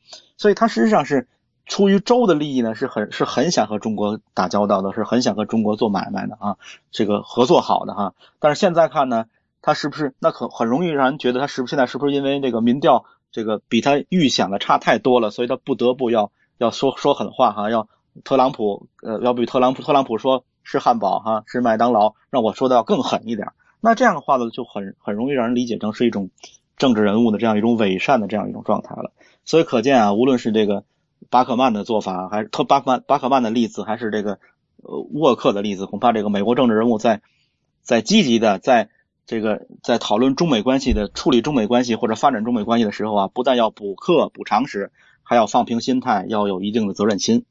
所以他实际上是出于州的利益呢，是很是很想和中国打交道的，是很想和中国做买卖的啊，这个合作好的哈。但是现在看呢，他是不是那可很容易让人觉得他是不是现在是不是因为这个民调这个比他预想的差太多了，所以他不得不要要说说狠话哈，要。特朗普，呃，要比特朗普，特朗普说是汉堡哈，是麦当劳，让我说的要更狠一点。那这样的话呢，就很很容易让人理解成是一种政治人物的这样一种伪善的这样一种状态了。所以可见啊，无论是这个巴克曼的做法，还是特巴克曼巴克曼的例子，还是这个呃沃克的例子，恐怕这个美国政治人物在在积极的在这个在讨论中美关系的处理中美关系或者发展中美关系的时候啊，不但要补课补常识，还要放平心态，要有一定的责任心。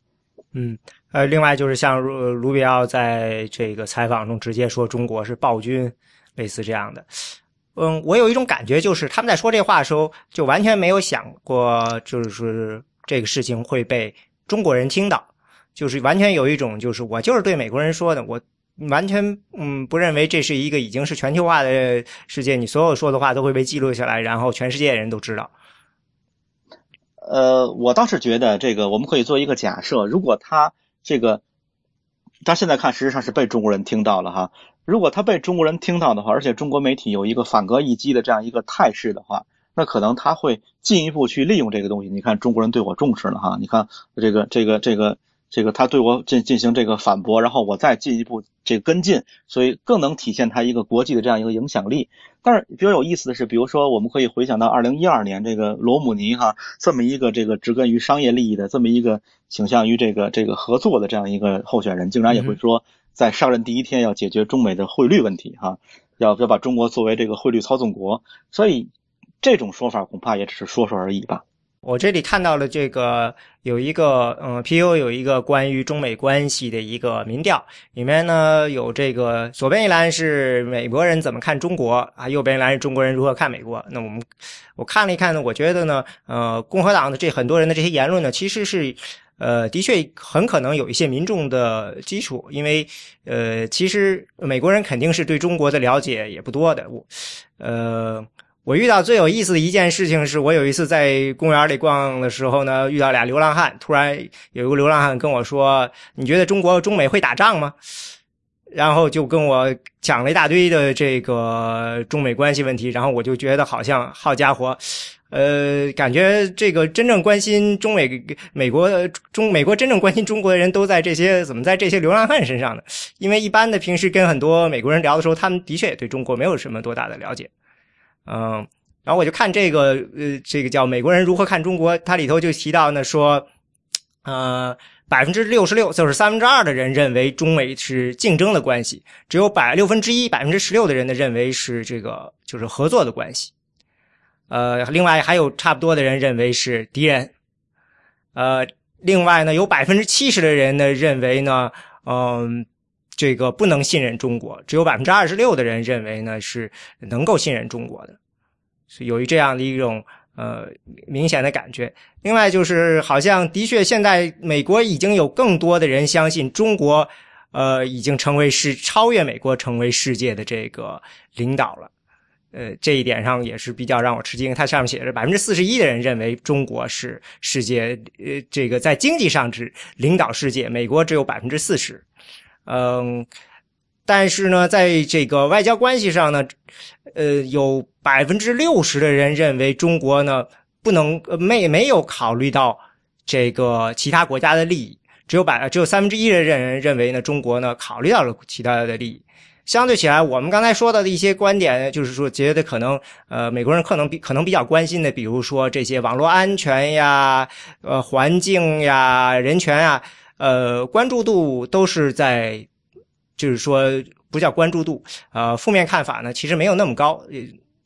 嗯，呃，另外就是像卢卢比奥在这个采访中直接说中国是暴君，类似这样的。嗯，我有一种感觉，就是他们在说这话的时候，就完全没有想过，就是这个事情会被中国人听到，就是完全有一种，就是我就是对美国人说的，我完全嗯不认为这是一个已经是全球化的世界，你所有说的话都会被记录下来，然后全世界人都知道。呃，我倒是觉得这个我们可以做一个假设，如果他这个，他现在看实际上是被中国人听到了哈。如果他被中国人听到的话，而且中国媒体有一个反戈一击的这样一个态势的话，那可能他会进一步去利用这个东西。你看中国人对我重视了哈，你看这个这个这个。这个他对我进进行这个反驳，然后我再进一步这跟进，所以更能体现他一个国际的这样一个影响力。但是比较有意思的是，比如说我们可以回想到二零一二年这个罗姆尼哈这么一个这个植根于商业利益的这么一个倾向于这个这个合作的这样一个候选人，竟然也会说在上任第一天要解决中美的汇率问题哈，要要把中国作为这个汇率操纵国。所以这种说法恐怕也只是说说而已吧。我这里看到了这个有一个嗯，P.U 有一个关于中美关系的一个民调，里面呢有这个左边一栏是美国人怎么看中国啊，右边一栏是中国人如何看美国。那我们我看了一看呢，我觉得呢，呃，共和党的这很多人的这些言论呢，其实是呃，的确很可能有一些民众的基础，因为呃，其实美国人肯定是对中国的了解也不多的，我呃。我遇到最有意思的一件事情是，我有一次在公园里逛的时候呢，遇到俩流浪汉。突然有一个流浪汉跟我说：“你觉得中国中美会打仗吗？”然后就跟我讲了一大堆的这个中美关系问题。然后我就觉得好像，好家伙，呃，感觉这个真正关心中美美国中美国真正关心中国的人都在这些怎么在这些流浪汉身上呢？因为一般的平时跟很多美国人聊的时候，他们的确也对中国没有什么多大的了解。嗯，然后我就看这个，呃，这个叫《美国人如何看中国》，它里头就提到呢，说，呃，百分之六十六，就是三分之二的人认为中美是竞争的关系，只有百六分之一，百分之十六的人呢认为是这个就是合作的关系，呃，另外还有差不多的人认为是敌人，呃，另外呢有百分之七十的人呢认为呢，嗯。这个不能信任中国，只有百分之二十六的人认为呢是能够信任中国的，是有一这样的一种呃明显的感觉。另外就是好像的确现在美国已经有更多的人相信中国，呃已经成为是超越美国成为世界的这个领导了。呃这一点上也是比较让我吃惊。它上面写着百分之四十一的人认为中国是世界呃这个在经济上是领导世界，美国只有百分之四十。嗯，但是呢，在这个外交关系上呢，呃，有百分之六十的人认为中国呢不能没没有考虑到这个其他国家的利益，只有百只有三分之一的人认为呢中国呢考虑到了其他的利益。相对起来，我们刚才说到的一些观点，就是说觉得可能呃美国人可能比可能比较关心的，比如说这些网络安全呀、呃环境呀、人权啊。呃，关注度都是在，就是说不叫关注度，呃，负面看法呢，其实没有那么高，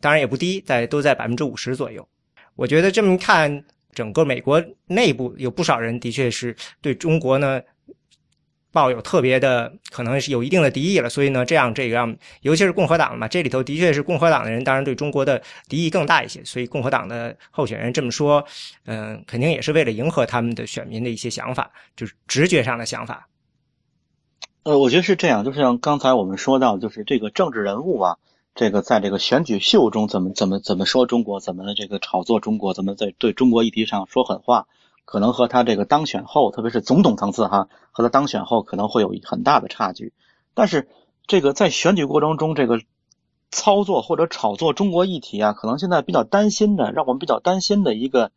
当然也不低，在都在百分之五十左右。我觉得这么看，整个美国内部有不少人的确是对中国呢。抱有特别的，可能是有一定的敌意了，所以呢，这样这个，尤其是共和党嘛，这里头的确是共和党的人，当然对中国的敌意更大一些，所以共和党的候选人这么说，嗯，肯定也是为了迎合他们的选民的一些想法，就是直觉上的想法。呃，我觉得是这样，就像刚才我们说到，就是这个政治人物啊，这个在这个选举秀中怎么怎么怎么说中国，怎么这个炒作中国，怎么在对中国议题上说狠话。可能和他这个当选后，特别是总统层次哈，和他当选后可能会有很大的差距。但是这个在选举过程中，这个操作或者炒作中国议题啊，可能现在比较担心的，让我们比较担心的一个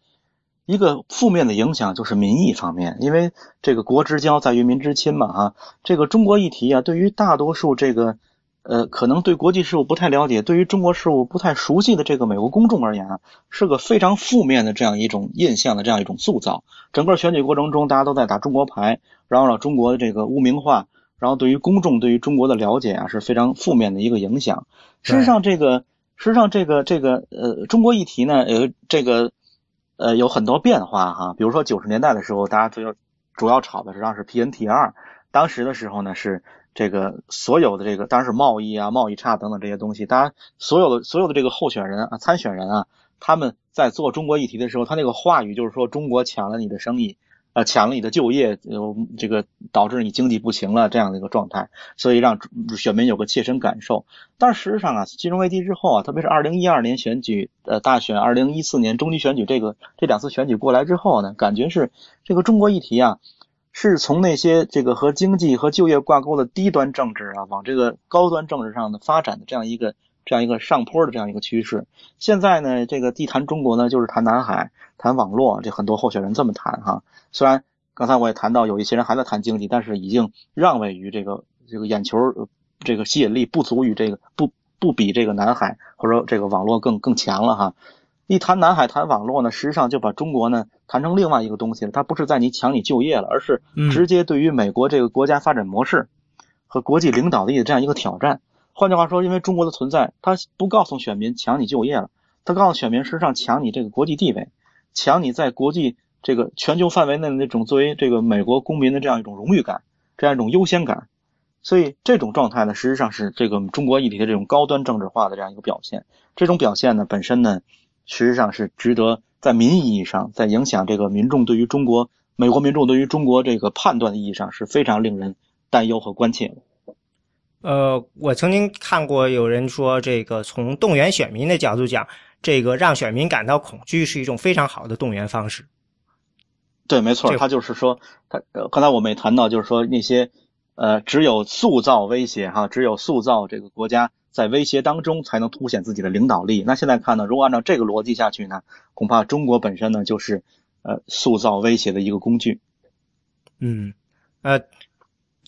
一个负面的影响就是民意方面，因为这个国之交在于民之亲嘛哈。这个中国议题啊，对于大多数这个呃，可能对国际事务不太了解，对于中国事务不太熟悉的这个美国公众而言啊，是个非常负面的这样一种印象的这样一种塑造。整个选举过程中，大家都在打中国牌，然后让中国的这个污名化，然后对于公众对于中国的了解啊是非常负面的一个影响。事实上，这个事实际上这个这个呃，中国议题呢，呃，这个呃有很多变化哈。比如说九十年代的时候，大家主要主要炒的实际上是 PNT 二，当时的时候呢是。这个所有的这个当然是贸易啊、贸易差等等这些东西，当然所有的所有的这个候选人啊、参选人啊，他们在做中国议题的时候，他那个话语就是说中国抢了你的生意，呃，抢了你的就业，呃，这个导致你经济不行了这样的一个状态，所以让选民有个切身感受。但事实上啊，金融危机之后啊，特别是二零一二年选举呃大选，二零一四年中期选举这个这两次选举过来之后呢，感觉是这个中国议题啊。是从那些这个和经济和就业挂钩的低端政治啊，往这个高端政治上的发展的这样一个这样一个上坡的这样一个趋势。现在呢，这个地谈中国呢，就是谈南海、谈网络，这很多候选人这么谈哈。虽然刚才我也谈到有一些人还在谈经济，但是已经让位于这个这个眼球，这个吸引力不足于这个不不比这个南海或者这个网络更更强了哈。一谈南海谈网络呢，实际上就把中国呢谈成另外一个东西了。它不是在你抢你就业了，而是直接对于美国这个国家发展模式和国际领导力的这样一个挑战。换句话说，因为中国的存在，它不告诉选民抢你就业了，它告诉选民实际上抢你这个国际地位，抢你在国际这个全球范围内的那种作为这个美国公民的这样一种荣誉感，这样一种优先感。所以这种状态呢，实际上是这个中国议题的这种高端政治化的这样一个表现。这种表现呢，本身呢。实际上是值得在民意义上，在影响这个民众对于中国、美国民众对于中国这个判断的意义上是非常令人担忧和关切的。呃，我曾经看过有人说，这个从动员选民的角度讲，这个让选民感到恐惧是一种非常好的动员方式。对，没错，他就是说，他刚才我们也谈到，就是说那些呃，只有塑造威胁哈，只有塑造这个国家。在威胁当中才能凸显自己的领导力。那现在看呢，如果按照这个逻辑下去呢，恐怕中国本身呢就是呃塑造威胁的一个工具。嗯，呃，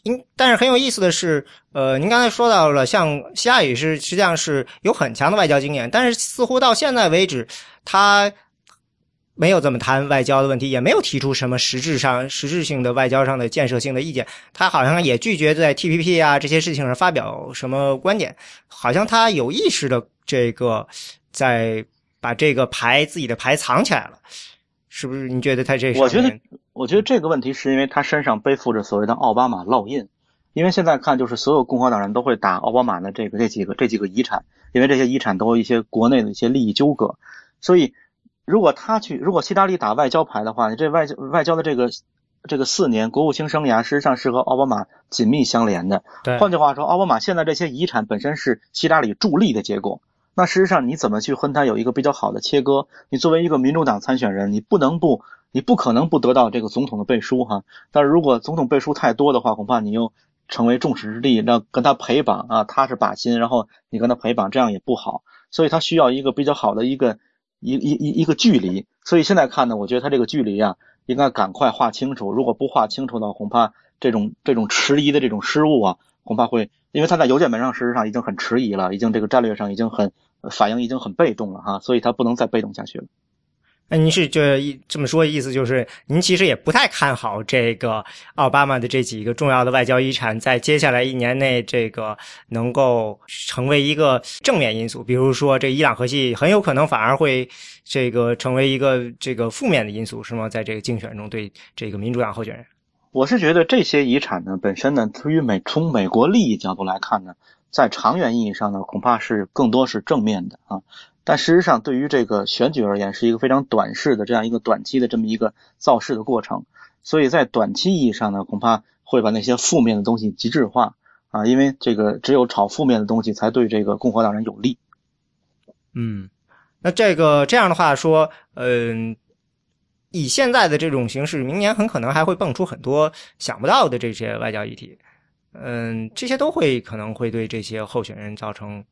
应但是很有意思的是，呃，您刚才说到了，像希腊语是实际上是有很强的外交经验，但是似乎到现在为止，他。没有怎么谈外交的问题，也没有提出什么实质上、实质性的外交上的建设性的意见。他好像也拒绝在 TPP 啊这些事情上发表什么观点，好像他有意识的这个在把这个牌自己的牌藏起来了，是不是？你觉得他这？我觉得，我觉得这个问题是因为他身上背负着所谓的奥巴马烙印，因为现在看就是所有共和党人都会打奥巴马的这个这几个这几个遗产，因为这些遗产都有一些国内的一些利益纠葛，所以。如果他去，如果希拉里打外交牌的话，你这外交外交的这个这个四年国务卿生涯，实际上是和奥巴马紧密相连的。对，换句话说，奥巴马现在这些遗产本身是希拉里助力的结果。那事实际上你怎么去和他有一个比较好的切割？你作为一个民主党参选人，你不能不，你不可能不得到这个总统的背书哈。但是如果总统背书太多的话，恐怕你又成为众矢之的，那跟他陪绑啊，他是靶心，然后你跟他陪绑，这样也不好。所以他需要一个比较好的一个。一一一一个距离，所以现在看呢，我觉得他这个距离啊，应该赶快划清楚。如果不划清楚呢，恐怕这种这种迟疑的这种失误啊，恐怕会，因为他在邮件门上事实上已经很迟疑了，已经这个战略上已经很反应已经很被动了哈，所以他不能再被动下去了。那您是这这么说，意思就是您其实也不太看好这个奥巴马的这几个重要的外交遗产在接下来一年内这个能够成为一个正面因素。比如说，这伊朗核系很有可能反而会这个成为一个这个负面的因素，是吗？在这个竞选中，对这个民主党候选人，我是觉得这些遗产呢，本身呢，对于美从美国利益角度来看呢，在长远意义上呢，恐怕是更多是正面的啊。但事实上，对于这个选举而言，是一个非常短视的这样一个短期的这么一个造势的过程。所以在短期意义上呢，恐怕会把那些负面的东西极致化啊，因为这个只有炒负面的东西才对这个共和党人有利。嗯，那这个这样的话说，嗯，以现在的这种形式，明年很可能还会蹦出很多想不到的这些外交议题。嗯，这些都会可能会对这些候选人造成。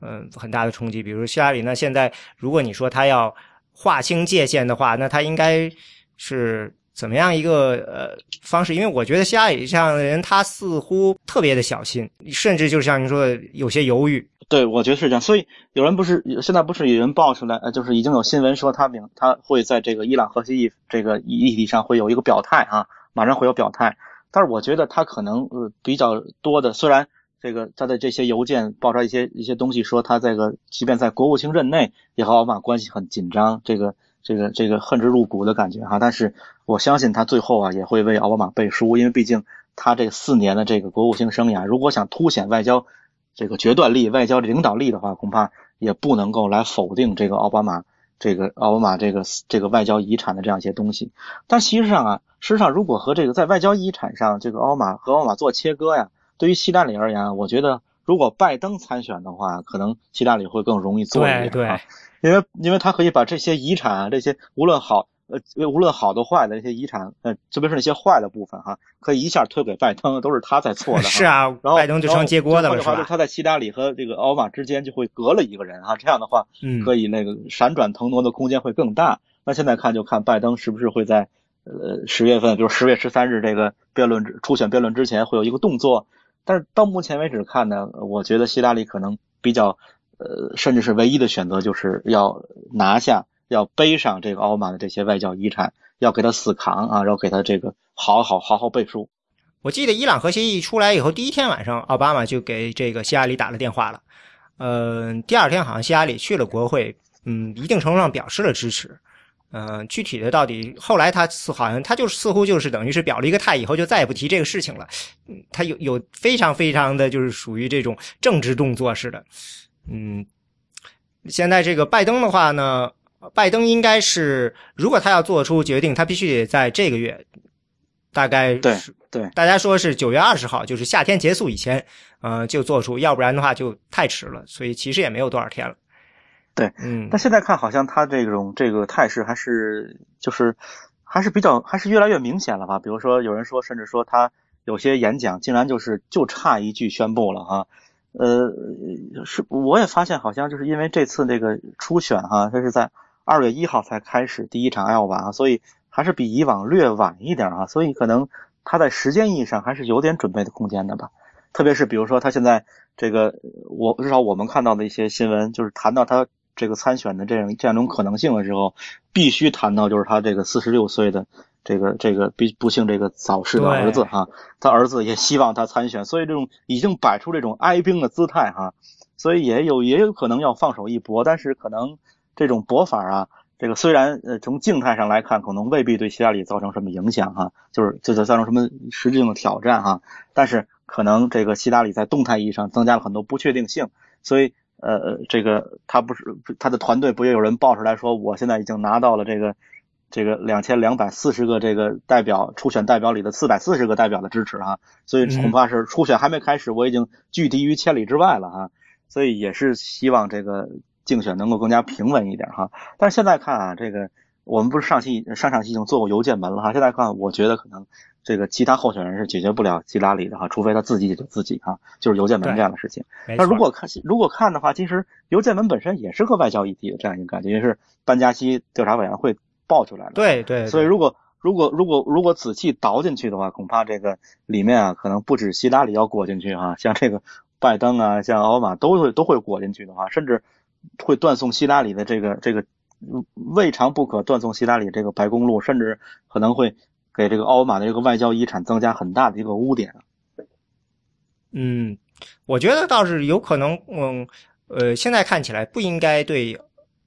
嗯，很大的冲击。比如希拉里，那现在如果你说他要划清界限的话，那他应该是怎么样一个呃方式？因为我觉得希拉里这样的人，他似乎特别的小心，甚至就是像您说的，有些犹豫。对，我觉得是这样。所以有人不是现在不是有人爆出来，呃，就是已经有新闻说他明他会在这个伊朗核协议这个议题上会有一个表态啊，马上会有表态。但是我觉得他可能呃比较多的，虽然这个他的这些邮件爆出来一些一些东西，说他这个即便在国务卿任内也和奥巴马关系很紧张，这个这个这个恨之入骨的感觉哈。但是我相信他最后啊也会为奥巴马背书，因为毕竟他这四年的这个国务卿生涯，如果想凸显外交。这个决断力、外交领导力的话，恐怕也不能够来否定这个奥巴马、这个奥巴马这个这个外交遗产的这样一些东西。但实际上啊，事实上如果和这个在外交遗产上，这个奥巴马和奥巴马做切割呀，对于希拉里而言，我觉得如果拜登参选的话，可能希拉里会更容易做一点啊，因为因为他可以把这些遗产啊，这些无论好。呃，无论好的坏的那些遗产，呃，特别是那些坏的部分哈，可以一下推给拜登，都是他在错的。是啊，然后拜登就成接锅的了，是吧？他在希拉里和这个奥巴马之间就会隔了一个人哈，这样的话，嗯可以那个闪转腾挪的空间会更大。那现在看就看拜登是不是会在呃十月份，就是十月十三日这个辩论初选辩论之前会有一个动作。但是到目前为止看呢，我觉得希拉里可能比较呃，甚至是唯一的选择，就是要拿下。要背上这个奥巴马的这些外交遗产，要给他死扛啊，要给他这个好好好好背书。我记得伊朗核协议出来以后，第一天晚上，奥巴马就给这个希拉里打了电话了。嗯，第二天好像希拉里去了国会，嗯，一定程度上表示了支持。嗯，具体的到底后来他似好像他就似乎就是等于是表了一个态，以后就再也不提这个事情了。嗯，他有有非常非常的就是属于这种政治动作似的。嗯，现在这个拜登的话呢？拜登应该是，如果他要做出决定，他必须得在这个月，大概对对，大家说是九月二十号，就是夏天结束以前，呃，就做出，要不然的话就太迟了。所以其实也没有多少天了。对，嗯，但现在看好像他这种这个态势还是就是还是比较还是越来越明显了吧？比如说有人说，甚至说他有些演讲竟然就是就差一句宣布了哈。呃，是我也发现好像就是因为这次这个初选哈，他是在。二月一号才开始第一场 L 吧，所以还是比以往略晚一点啊，所以可能他在时间意义上还是有点准备的空间的吧。特别是比如说他现在这个，我至少我们看到的一些新闻，就是谈到他这个参选的这样这样一种可能性的时候，必须谈到就是他这个四十六岁的这个这个不不幸这个早逝的儿子哈，他儿子也希望他参选，所以这种已经摆出这种哀兵的姿态哈，所以也有也有可能要放手一搏，但是可能。这种搏法啊，这个虽然呃从静态上来看，可能未必对希拉里造成什么影响哈，就是就是造成什么实质性的挑战哈，但是可能这个希拉里在动态意义上增加了很多不确定性，所以呃这个他不是他的团队不也有人爆出来说，我现在已经拿到了这个这个两千两百四十个这个代表初选代表里的四百四十个代表的支持哈，所以恐怕是初选还没开始，我已经拒敌于千里之外了哈，所以也是希望这个。竞选能够更加平稳一点哈，但是现在看啊，这个我们不是上期上上期已经做过邮件门了哈，现在看我觉得可能这个其他候选人是解决不了希拉里的哈，除非他自己解决自己哈，就是邮件门这样的事情。那如果看如果看的话，其实邮件门本身也是个外交议题的这样一个感觉，也是班加西调查委员会爆出来的。对对。所以如果如果如果如果仔细倒进去的话，恐怕这个里面啊，可能不止希拉里要裹进去哈，像这个拜登啊，像奥巴马都会都会裹进去的话，甚至。会断送希拉里的这个这个未尝不可断送希拉里这个白宫路，甚至可能会给这个奥巴马的这个外交遗产增加很大的一个污点。嗯，我觉得倒是有可能，嗯呃，现在看起来不应该对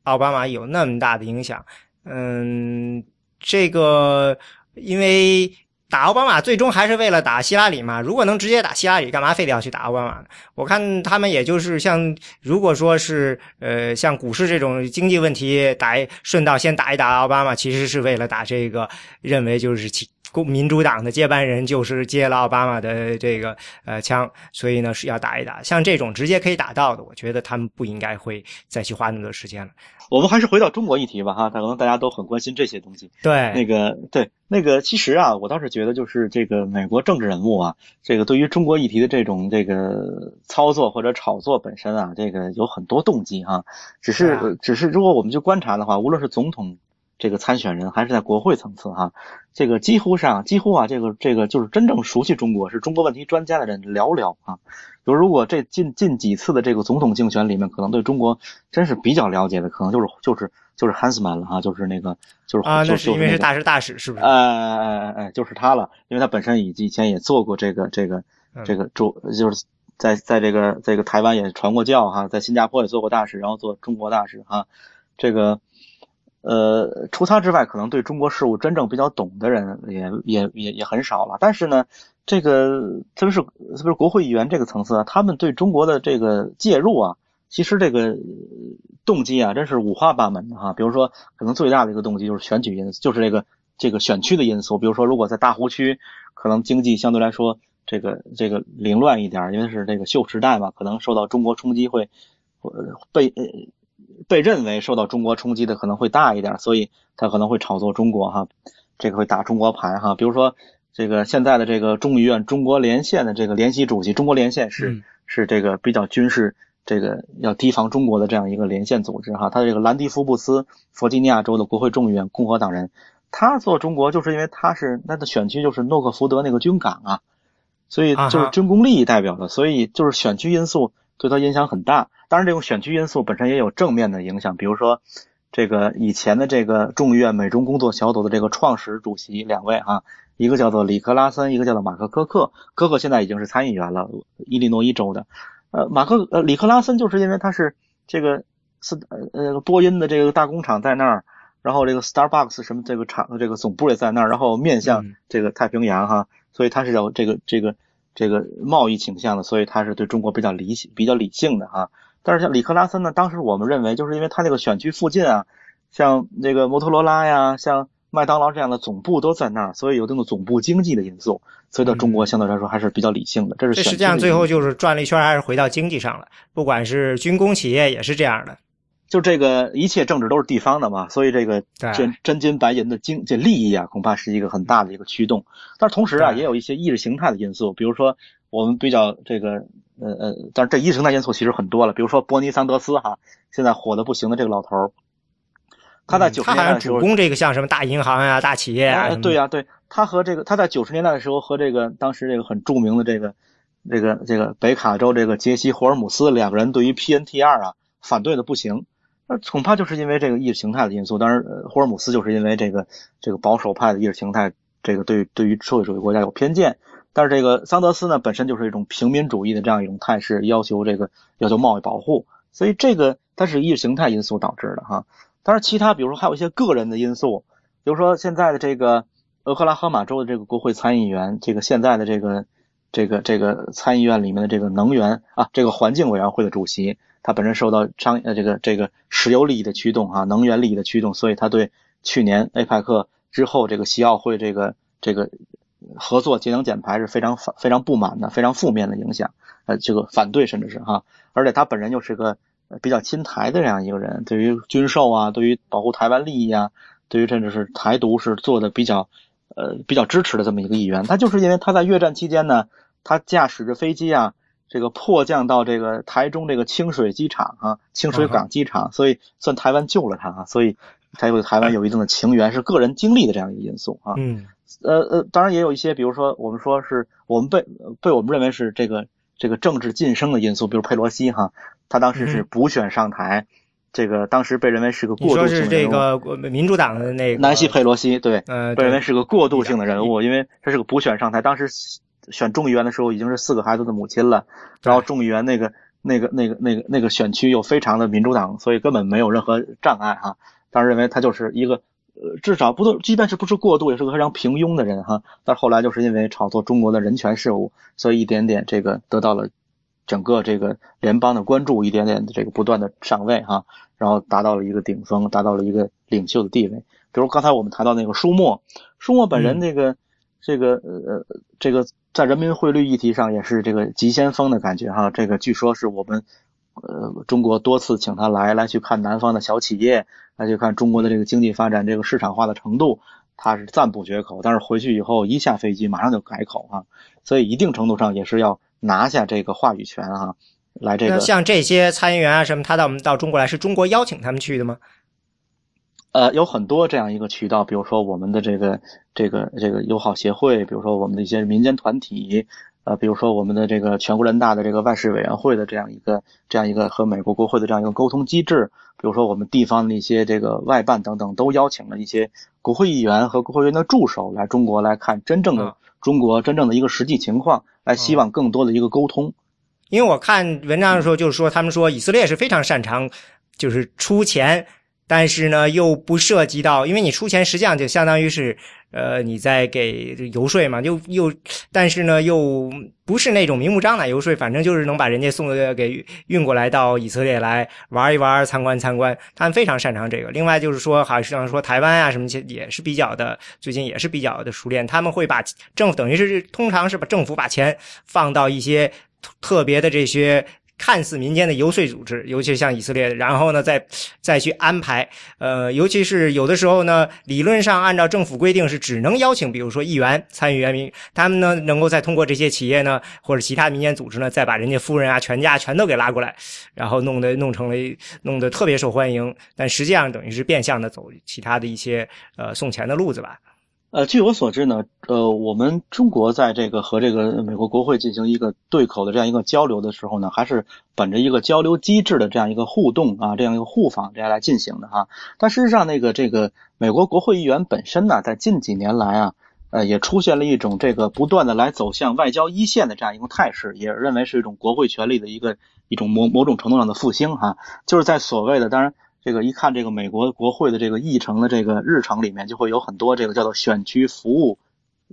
奥巴马有那么大的影响。嗯，这个因为。打奥巴马最终还是为了打希拉里嘛？如果能直接打希拉里，干嘛非得要去打奥巴马呢？我看他们也就是像，如果说是呃像股市这种经济问题，打顺道先打一打奥巴马，其实是为了打这个，认为就是其。共民主党的接班人就是接了奥巴马的这个呃枪，所以呢是要打一打。像这种直接可以打到的，我觉得他们不应该会再去花那么多时间了。我们还是回到中国议题吧，哈，可能大家都很关心这些东西。对，那个对那个，其实啊，我倒是觉得就是这个美国政治人物啊，这个对于中国议题的这种这个操作或者炒作本身啊，这个有很多动机哈。只是只是，如果我们去观察的话，无论是总统。这个参选人，还是在国会层次哈。这个几乎上几乎啊，这个这个就是真正熟悉中国、是中国问题专家的人寥寥啊。就如果这近近几次的这个总统竞选里面，可能对中国真是比较了解的，可能就是就是就是 Hansman 了哈，就是那个就是啊，那是因为是大使大使是不是？哎哎哎哎，就是他了，因为他本身以以前也做过这个这个这个主，就是在在这个这个台湾也传过教哈，在新加坡也做过大使，然后做中国大使哈，这个。呃，除他之外，可能对中国事务真正比较懂的人也也也也很少了。但是呢，这个特别是特别是国会议员这个层次啊，他们对中国的这个介入啊，其实这个动机啊，真是五花八门的哈。比如说，可能最大的一个动机就是选举因素，就是这个这个选区的因素。比如说，如果在大湖区，可能经济相对来说这个这个凌乱一点，因为是这个旧时代嘛，可能受到中国冲击会被呃。被认为受到中国冲击的可能会大一点，所以他可能会炒作中国哈，这个会打中国牌哈。比如说这个现在的这个众议院中国连线的这个联席主席，中国连线是是这个比较军事这个要提防中国的这样一个连线组织哈。他这个兰迪福布斯，弗吉尼亚州的国会众议院，共和党人，他做中国就是因为他是他的选区就是诺克福德那个军港啊，所以就是军工利益代表的，所以就是选区因素。对他影响很大，当然这种选区因素本身也有正面的影响，比如说这个以前的这个众议院美中工作小组的这个创始主席两位哈，一个叫做里克拉森，一个叫做马克科克，科克现在已经是参议员了，伊利诺伊州的，呃，马克呃里克拉森就是因为他是这个斯呃波音的这个大工厂在那儿，然后这个 Starbucks 什么这个厂的这个总部也在那儿，然后面向这个太平洋哈，所以他是有这个这个。这个贸易倾向的，所以他是对中国比较理性、比较理性的哈。但是像里克拉森呢，当时我们认为，就是因为他那个选区附近啊，像那个摩托罗拉呀、像麦当劳这样的总部都在那儿，所以有这种总部经济的因素，所以到中国相对来说还是比较理性的。这是实际上最后就是转了一圈，还是回到经济上了。不管是军工企业也是这样的。就这个一切政治都是地方的嘛，所以这个真真金白银的经这利益啊，恐怕是一个很大的一个驱动。但是同时啊，也有一些意识形态的因素，比如说我们比较这个呃呃，但是这意识形态因素其实很多了。比如说伯尼桑德斯哈，现在火的不行的这个老头儿，他在九十年代的时候主攻这个像什么大银行呀、大企业啊，对呀，对他和这个他在九十年代的时候和这个当时这个很著名的这个这个这个北卡州这个杰西霍尔姆斯两个人对于 PNTR 啊反对的不行。那恐怕就是因为这个意识形态的因素，当然，霍尔姆斯就是因为这个这个保守派的意识形态，这个对对于社会主义国家有偏见。但是这个桑德斯呢，本身就是一种平民主义的这样一种态势，要求这个要求贸易保护，所以这个它是意识形态因素导致的哈。当然，其他比如说还有一些个人的因素，比如说现在的这个俄克拉荷马州的这个国会参议员，这个现在的这个这个这个参议院里面的这个能源啊，这个环境委员会的主席。他本身受到商呃这个这个石油利益的驱动啊，能源利益的驱动，所以他对去年 APEC 之后这个西奥会这个这个合作节能减排是非常反非常不满的，非常负面的影响，呃这个反对甚至是哈，而且他本人又是个比较亲台的这样一个人，对于军售啊，对于保护台湾利益啊，对于甚至是台独是做的比较呃比较支持的这么一个议员，他就是因为他在越战期间呢，他驾驶着飞机啊。这个迫降到这个台中这个清水机场啊，清水港机场，所以算台湾救了他啊，所以才有台湾有一定的情缘，是个人经历的这样一个因素啊。嗯，呃呃，当然也有一些，比如说我们说是我们被被我们认为是这个这个政治晋升的因素，比如佩洛西哈，他当时是补选上台，这个当时被认为是个过渡性的人物。是这个民主党的那个南希佩洛西，对，被认为是个过渡性的人物，因为他是个补选上台，当时。选众议员的时候已经是四个孩子的母亲了，然后众议员那个那个那个那个那个选区又非常的民主党，所以根本没有任何障碍哈。当时认为他就是一个呃至少不都即便是不是过度也是个非常平庸的人哈。但后来就是因为炒作中国的人权事务，所以一点点这个得到了整个这个联邦的关注，一点点的这个不断的上位哈，然后达到了一个顶峰，达到了一个领袖的地位。比如刚才我们谈到那个舒默，舒默本人那个这个呃这个。在人民汇率议题上也是这个急先锋的感觉哈，这个据说是我们呃中国多次请他来来去看南方的小企业，来去看中国的这个经济发展这个市场化的程度，他是赞不绝口。但是回去以后一下飞机马上就改口啊，所以一定程度上也是要拿下这个话语权啊，来这个像这些参议员啊什么，他到我们到中国来是中国邀请他们去的吗？呃，有很多这样一个渠道，比如说我们的这个这个这个友好协会，比如说我们的一些民间团体，呃，比如说我们的这个全国人大的这个外事委员会的这样一个这样一个和美国国会的这样一个沟通机制，比如说我们地方的一些这个外办等等，都邀请了一些国会议员和国会议员的助手来中国来看真正的中国真正的一个实际情况，来希望更多的一个沟通。因为我看文章的时候就是说，他们说以色列是非常擅长就是出钱。但是呢，又不涉及到，因为你出钱，实际上就相当于是，呃，你在给游说嘛，又又，但是呢，又不是那种明目张胆游说，反正就是能把人家送给运过来到以色列来玩一玩、参观参观，他们非常擅长这个。另外就是说，好像说台湾啊什么也是比较的，最近也是比较的熟练，他们会把政府等于是通常是把政府把钱放到一些特别的这些。看似民间的游说组织，尤其像以色列，然后呢，再再去安排，呃，尤其是有的时候呢，理论上按照政府规定是只能邀请，比如说议员参与员民，他们呢能够再通过这些企业呢或者其他民间组织呢，再把人家夫人啊全家全都给拉过来，然后弄得弄成了弄得特别受欢迎，但实际上等于是变相的走其他的一些呃送钱的路子吧。呃，据我所知呢，呃，我们中国在这个和这个美国国会进行一个对口的这样一个交流的时候呢，还是本着一个交流机制的这样一个互动啊，这样一个互访这样来进行的哈。但事实上，那个这个美国国会议员本身呢，在近几年来啊，呃，也出现了一种这个不断的来走向外交一线的这样一种态势，也认为是一种国会权力的一个一种某某种程度上的复兴哈，就是在所谓的当然。这个一看这个美国国会的这个议程的这个日程里面，就会有很多这个叫做选区服务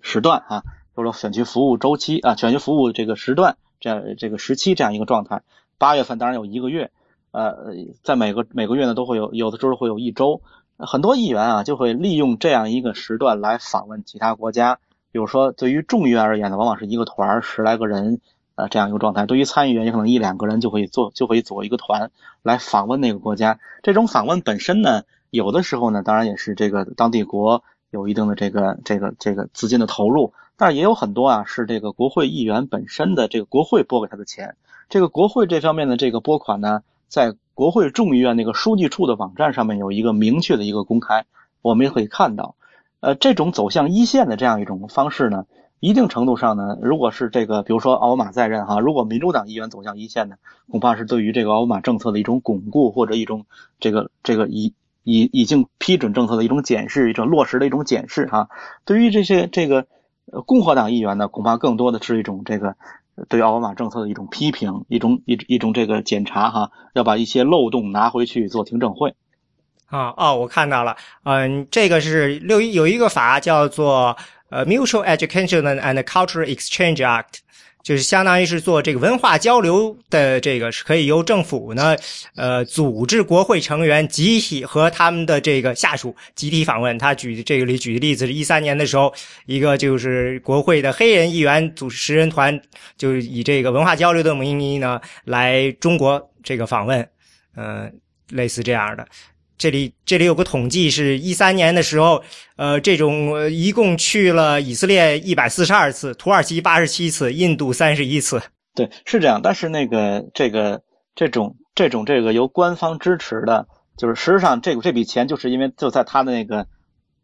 时段啊，或者选区服务周期啊，选区服务这个时段这样这个时期这样一个状态。八月份当然有一个月，呃，在每个每个月呢都会有，有的时候会有一周。很多议员啊就会利用这样一个时段来访问其他国家，比如说对于众议员而言呢，往往是一个团十来个人。呃，这样一个状态，对于参议员，也可能一两个人就可以做，就可以组一个团来访问那个国家。这种访问本身呢，有的时候呢，当然也是这个当地国有一定的这个这个这个资金的投入，但是也有很多啊，是这个国会议员本身的这个国会拨给他的钱。这个国会这方面的这个拨款呢，在国会众议院那个书记处的网站上面有一个明确的一个公开，我们也可以看到。呃，这种走向一线的这样一种方式呢。一定程度上呢，如果是这个，比如说奥巴马在任哈，如果民主党议员走向一线呢，恐怕是对于这个奥巴马政策的一种巩固，或者一种这个这个已已已经批准政策的一种检视，一种落实的一种检视哈。对于这些这个共和党议员呢，恐怕更多的是一种这个对奥巴马政策的一种批评，一种一一种这个检查哈，要把一些漏洞拿回去做听证会。啊哦，我看到了，嗯，这个是六一有一个法叫做。呃，Mutual Education and Cultural Exchange Act，就是相当于是做这个文化交流的这个，是可以由政府呢，呃，组织国会成员集体和他们的这个下属集体访问。他举这个里举的例子是一三年的时候，一个就是国会的黑人议员组十人团，就是以这个文化交流的名义呢来中国这个访问，嗯，类似这样的。这里这里有个统计，是一三年的时候，呃，这种一共去了以色列一百四十二次，土耳其八十七次，印度三十一次。对，是这样。但是那个这个这种这种这个由官方支持的，就是实际上这个这笔钱就是因为就在他的那个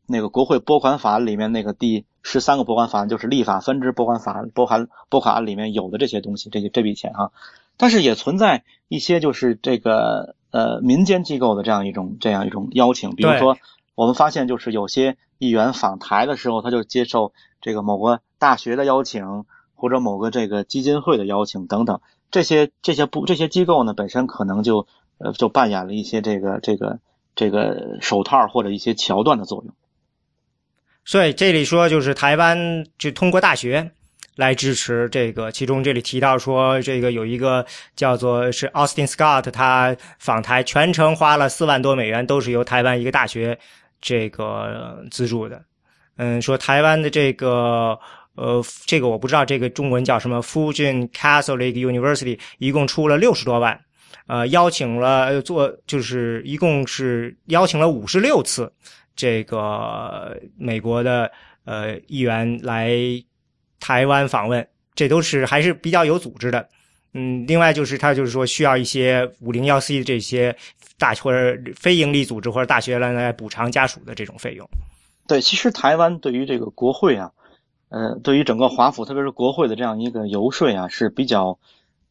那个国会拨款法里面那个第十三个拨款法案，就是立法分支拨款法拨款拨款里面有的这些东西，这些这笔钱哈。但是也存在一些就是这个。呃，民间机构的这样一种这样一种邀请，比如说，我们发现就是有些议员访台的时候，他就接受这个某个大学的邀请，或者某个这个基金会的邀请等等，这些这些不这些机构呢，本身可能就呃就扮演了一些这个这个这个手套或者一些桥段的作用。所以这里说就是台湾就通过大学。来支持这个，其中这里提到说，这个有一个叫做是 Austin Scott，他访台全程花了四万多美元，都是由台湾一个大学这个资助的。嗯，说台湾的这个呃，这个我不知道这个中文叫什么，Fujian Catholic University，一共出了六十多万，呃，邀请了做就是一共是邀请了五十六次这个美国的呃议员来。台湾访问，这都是还是比较有组织的。嗯，另外就是他就是说需要一些五零幺 C 的这些大或者非营利组织或者大学来来补偿家属的这种费用。对，其实台湾对于这个国会啊，呃，对于整个华府，特别是国会的这样一个游说啊，是比较，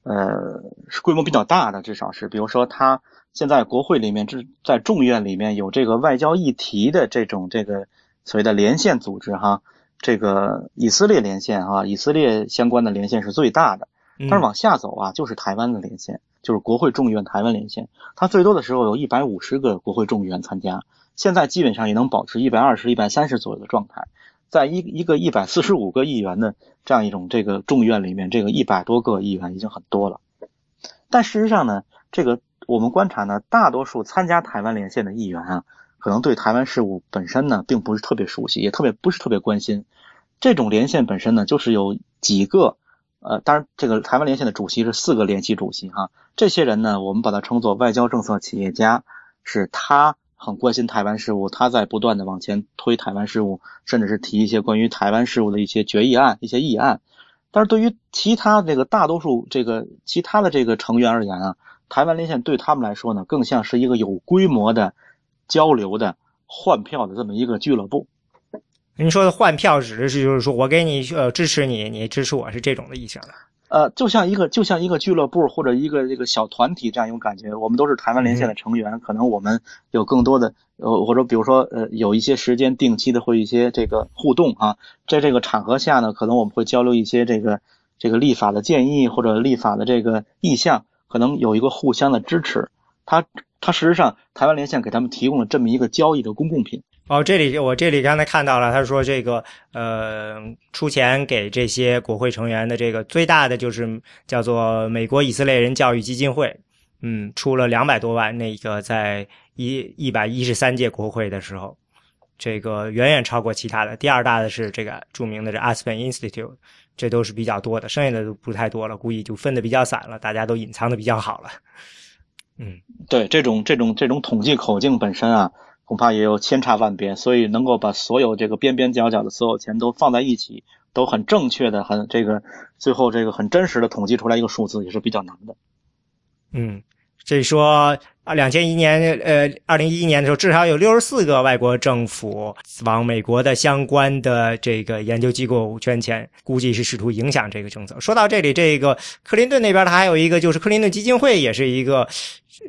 呃，是规模比较大的，至少是，比如说他现在国会里面，这在众院里面有这个外交议题的这种这个所谓的连线组织哈，这个以色列连线啊，以色列相关的连线是最大的。但是往下走啊，就是台湾的连线，就是国会众议院台湾连线，它最多的时候有一百五十个国会众议员参加，现在基本上也能保持一百二十、一百三十左右的状态，在一一个一百四十五个议员的这样一种这个众议院里面，这个一百多个议员已经很多了。但事实上呢，这个我们观察呢，大多数参加台湾连线的议员啊，可能对台湾事务本身呢，并不是特别熟悉，也特别不是特别关心。这种连线本身呢，就是有几个。呃，当然，这个台湾连线的主席是四个联席主席哈，这些人呢，我们把它称作外交政策企业家，是他很关心台湾事务，他在不断的往前推台湾事务，甚至是提一些关于台湾事务的一些决议案、一些议案。但是对于其他这个大多数这个其他的这个成员而言啊，台湾连线对他们来说呢，更像是一个有规模的交流的换票的这么一个俱乐部。您说的换票指的是，就是说我给你呃支持你，你支持我是这种的意向的。呃，就像一个就像一个俱乐部或者一个这个小团体这样一种感觉。我们都是台湾连线的成员，可能我们有更多的呃，或者比如说呃，有一些时间定期的会一些这个互动啊，在这个场合下呢，可能我们会交流一些这个这个立法的建议或者立法的这个意向，可能有一个互相的支持。他它事实上台湾连线给他们提供了这么一个交易的公共品。哦，这里我这里刚才看到了，他说这个呃，出钱给这些国会成员的这个最大的就是叫做美国以色列人教育基金会，嗯，出了两百多万，那个在一一百一十三届国会的时候，这个远远超过其他的。第二大的是这个著名的这 Aspen Institute，这都是比较多的，剩下的都不太多了，估计就分的比较散了，大家都隐藏的比较好了。嗯，对，这种这种这种统计口径本身啊。恐怕也有千差万别，所以能够把所有这个边边角角的所有钱都放在一起，都很正确的、很这个最后这个很真实的统计出来一个数字，也是比较难的。嗯，所以说啊，两千一年呃，二零一一年的时候，至少有六十四个外国政府往美国的相关的这个研究机构捐钱，估计是试图影响这个政策。说到这里，这个克林顿那边，他还有一个就是克林顿基金会，也是一个。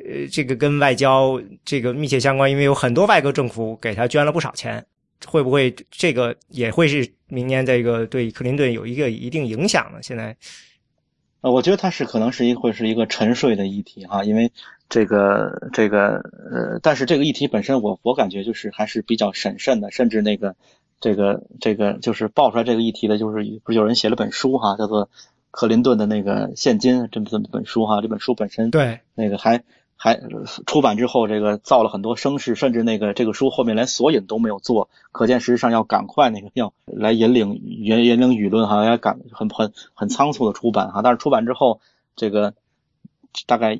呃，这个跟外交这个密切相关，因为有很多外国政府给他捐了不少钱，会不会这个也会是明年这个对克林顿有一个一定影响呢？现在，呃，我觉得它是可能是一会是一个沉睡的议题哈，因为这个这个呃，但是这个议题本身，我我感觉就是还是比较审慎的，甚至那个这个这个就是爆出来这个议题的，就是不是有人写了本书哈，叫做。克林顿的那个现金这么这么本书哈，这本书本身对那个还还出版之后，这个造了很多声势，甚至那个这个书后面连索引都没有做，可见实际上要赶快那个要来引领引引领舆论哈，要赶很很很仓促的出版哈。但是出版之后，这个大概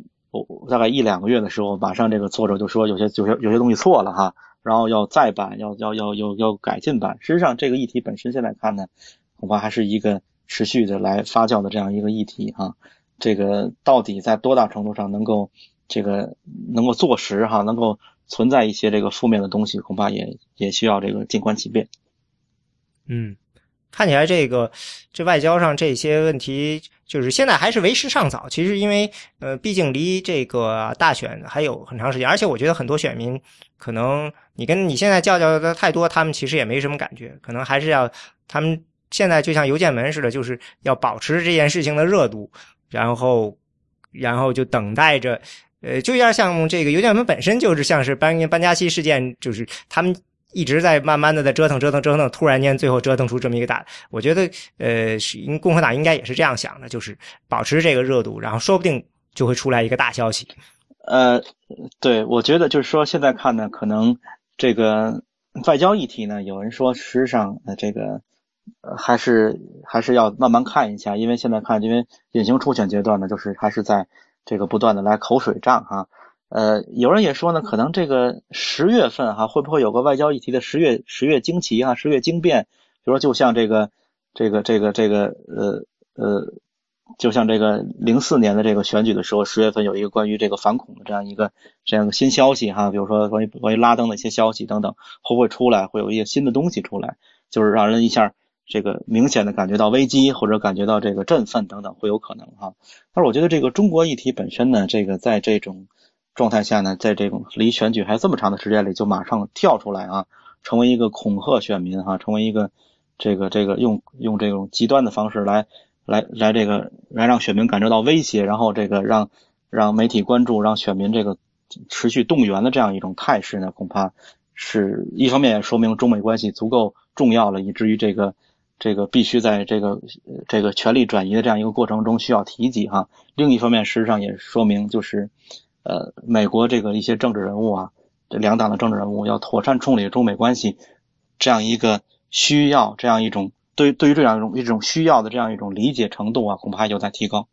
大概一两个月的时候，马上这个作者就说有些有些有些东西错了哈，然后要再版，要要要要要改进版。实际上这个议题本身现在看呢，恐怕还是一个。持续的来发酵的这样一个议题哈，这个到底在多大程度上能够这个能够坐实哈，能够存在一些这个负面的东西，恐怕也也需要这个静观其变。嗯，看起来这个这外交上这些问题，就是现在还是为时尚早。其实因为呃，毕竟离这个大选还有很长时间，而且我觉得很多选民可能你跟你现在叫叫的太多，他们其实也没什么感觉，可能还是要他们。现在就像邮件门似的，就是要保持这件事情的热度，然后，然后就等待着，呃，就要像这个邮件门本身就是像是班班加西事件，就是他们一直在慢慢的在折腾折腾折腾，突然间最后折腾出这么一个大。我觉得，呃，是共和党应该也是这样想的，就是保持这个热度，然后说不定就会出来一个大消息。呃，对，我觉得就是说现在看呢，可能这个外交议题呢，有人说实际上呃这个。呃，还是还是要慢慢看一下，因为现在看，因为隐形初选阶段呢，就是还是在这个不断的来口水仗哈。呃，有人也说呢，可能这个十月份哈，会不会有个外交议题的十月十月惊奇啊，十月惊变？比如说，就像这个这个这个这个呃呃就像这个零四年的这个选举的时候，十月份有一个关于这个反恐的这样一个这样一个新消息哈，比如说关于关于拉登的一些消息等等，会不会出来？会有一些新的东西出来，就是让人一下这个明显的感觉到危机或者感觉到这个振奋等等，会有可能哈。但是我觉得这个中国议题本身呢，这个在这种状态下呢，在这种离选举还这么长的时间里，就马上跳出来啊，成为一个恐吓选民哈，成为一个这个这个用用这种极端的方式来。来来，这个来让选民感受到威胁，然后这个让让媒体关注，让选民这个持续动员的这样一种态势呢，恐怕是一方面也说明中美关系足够重要了，以至于这个这个必须在这个这个权力转移的这样一个过程中需要提及哈。另一方面，事实上也说明就是呃，美国这个一些政治人物啊，这两党的政治人物要妥善处理中美关系这样一个需要，这样一种。对，对于这样一种一种需要的这样一种理解程度啊，恐怕有待提高。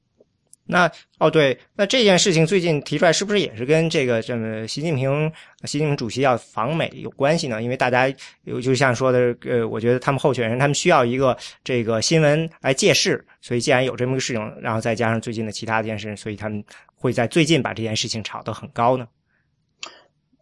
那哦，对，那这件事情最近提出来，是不是也是跟这个这么习近平习近平主席要访美有关系呢？因为大家有就像说的，呃，我觉得他们候选人他们需要一个这个新闻来借势，所以既然有这么个事情，然后再加上最近的其他件事，所以他们会在最近把这件事情炒得很高呢。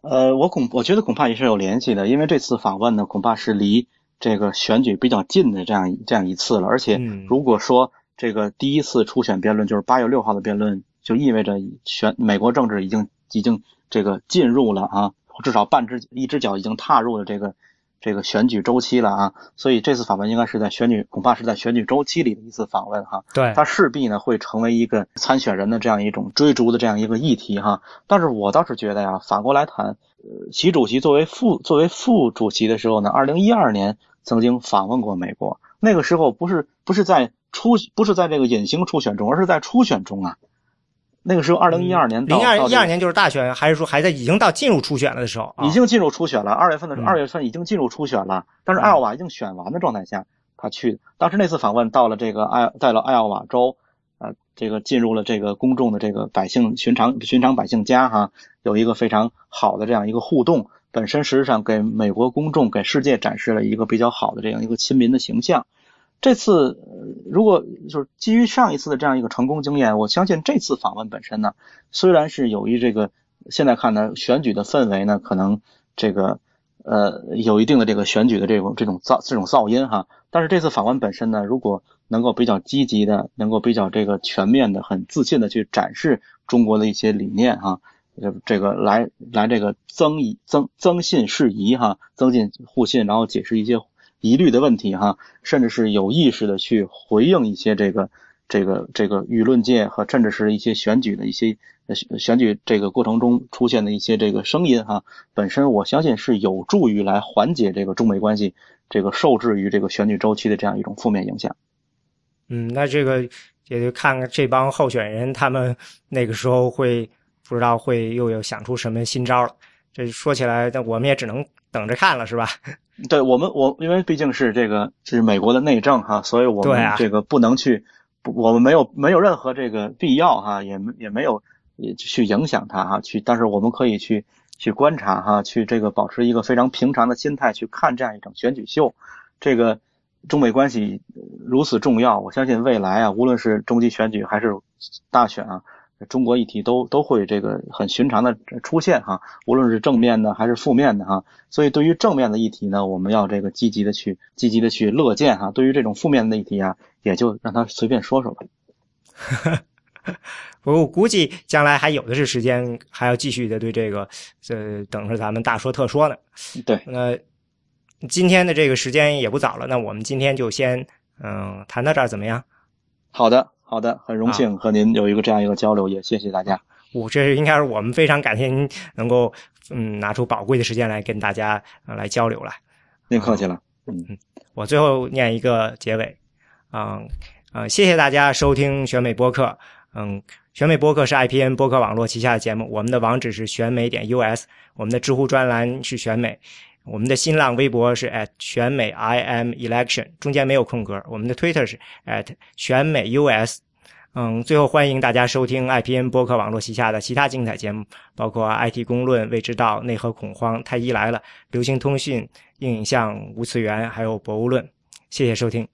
呃，我恐我觉得恐怕也是有联系的，因为这次访问呢，恐怕是离。这个选举比较近的这样这样一次了，而且如果说这个第一次初选辩论就是八月六号的辩论，就意味着选美国政治已经已经这个进入了啊，至少半只一只脚已经踏入了这个这个选举周期了啊，所以这次访问应该是在选举，恐怕是在选举周期里的一次访问哈。对，它势必呢会成为一个参选人的这样一种追逐的这样一个议题哈。但是我倒是觉得呀，反过来谈，呃，习主席作为副作为副主席的时候呢，二零一二年。曾经访问过美国，那个时候不是不是在初不是在这个隐形初选中，而是在初选中啊。那个时候，二零一二年，零二一二年就是大选，还是说还在已经到进入初选了的时候？已经进入初选了，二月份的时候，二月份已经进入初选了。但是艾奥瓦已经选完的状态下，他去当时那次访问到了这个艾在了艾奥瓦州，呃，这个进入了这个公众的这个百姓寻常寻常百姓家哈，有一个非常好的这样一个互动。本身实际上给美国公众、给世界展示了一个比较好的这样一个亲民的形象。这次如果就是基于上一次的这样一个成功经验，我相信这次访问本身呢，虽然是由于这个现在看呢选举的氛围呢，可能这个呃有一定的这个选举的这种这种噪这种噪音哈，但是这次访问本身呢，如果能够比较积极的，能够比较这个全面的、很自信的去展示中国的一些理念哈。这这个来来这个增益增增信释疑哈，增进互信，然后解释一些疑虑的问题哈，甚至是有意识的去回应一些这个这个这个舆论界和甚至是一些选举的一些选举这个过程中出现的一些这个声音哈，本身我相信是有助于来缓解这个中美关系这个受制于这个选举周期的这样一种负面影响。嗯，那这个也就看看这帮候选人他们那个时候会。不知道会又有想出什么新招了，这说起来，那我们也只能等着看了，是吧？对我们，我因为毕竟是这个是美国的内政哈，所以我们这个不能去，我们没有没有任何这个必要哈，也也没有也去影响它哈，去，但是我们可以去去观察哈，去这个保持一个非常平常的心态去看这样一场选举秀，这个中美关系如此重要，我相信未来啊，无论是中期选举还是大选啊。中国议题都都会这个很寻常的出现哈，无论是正面的还是负面的哈，所以对于正面的议题呢，我们要这个积极的去积极的去乐见哈，对于这种负面的议题啊，也就让他随便说说吧。我我估计将来还有的是时间，还要继续的对这个呃等着咱们大说特说呢。对，那今天的这个时间也不早了，那我们今天就先嗯谈到这儿怎么样？好的。好的，很荣幸和您有一个这样一个交流，也谢谢大家。我这是应该是我们非常感谢您能够嗯拿出宝贵的时间来跟大家来交流了。您客气了。嗯嗯，我最后念一个结尾。嗯呃，谢谢大家收听选美播客。嗯，选美播客是 IPN 播客网络旗下的节目，我们的网址是选美点 US，我们的知乎专栏是选美。我们的新浪微博是 at 选美 IMelection，中间没有空格。我们的 Twitter 是 at 选美 US。嗯，最后欢迎大家收听 IPN 播客网络旗下的其他精彩节目，包括 IT 公论、未知道、内核恐慌、太医来了、流行通讯、硬影像、无次元，还有博物论。谢谢收听。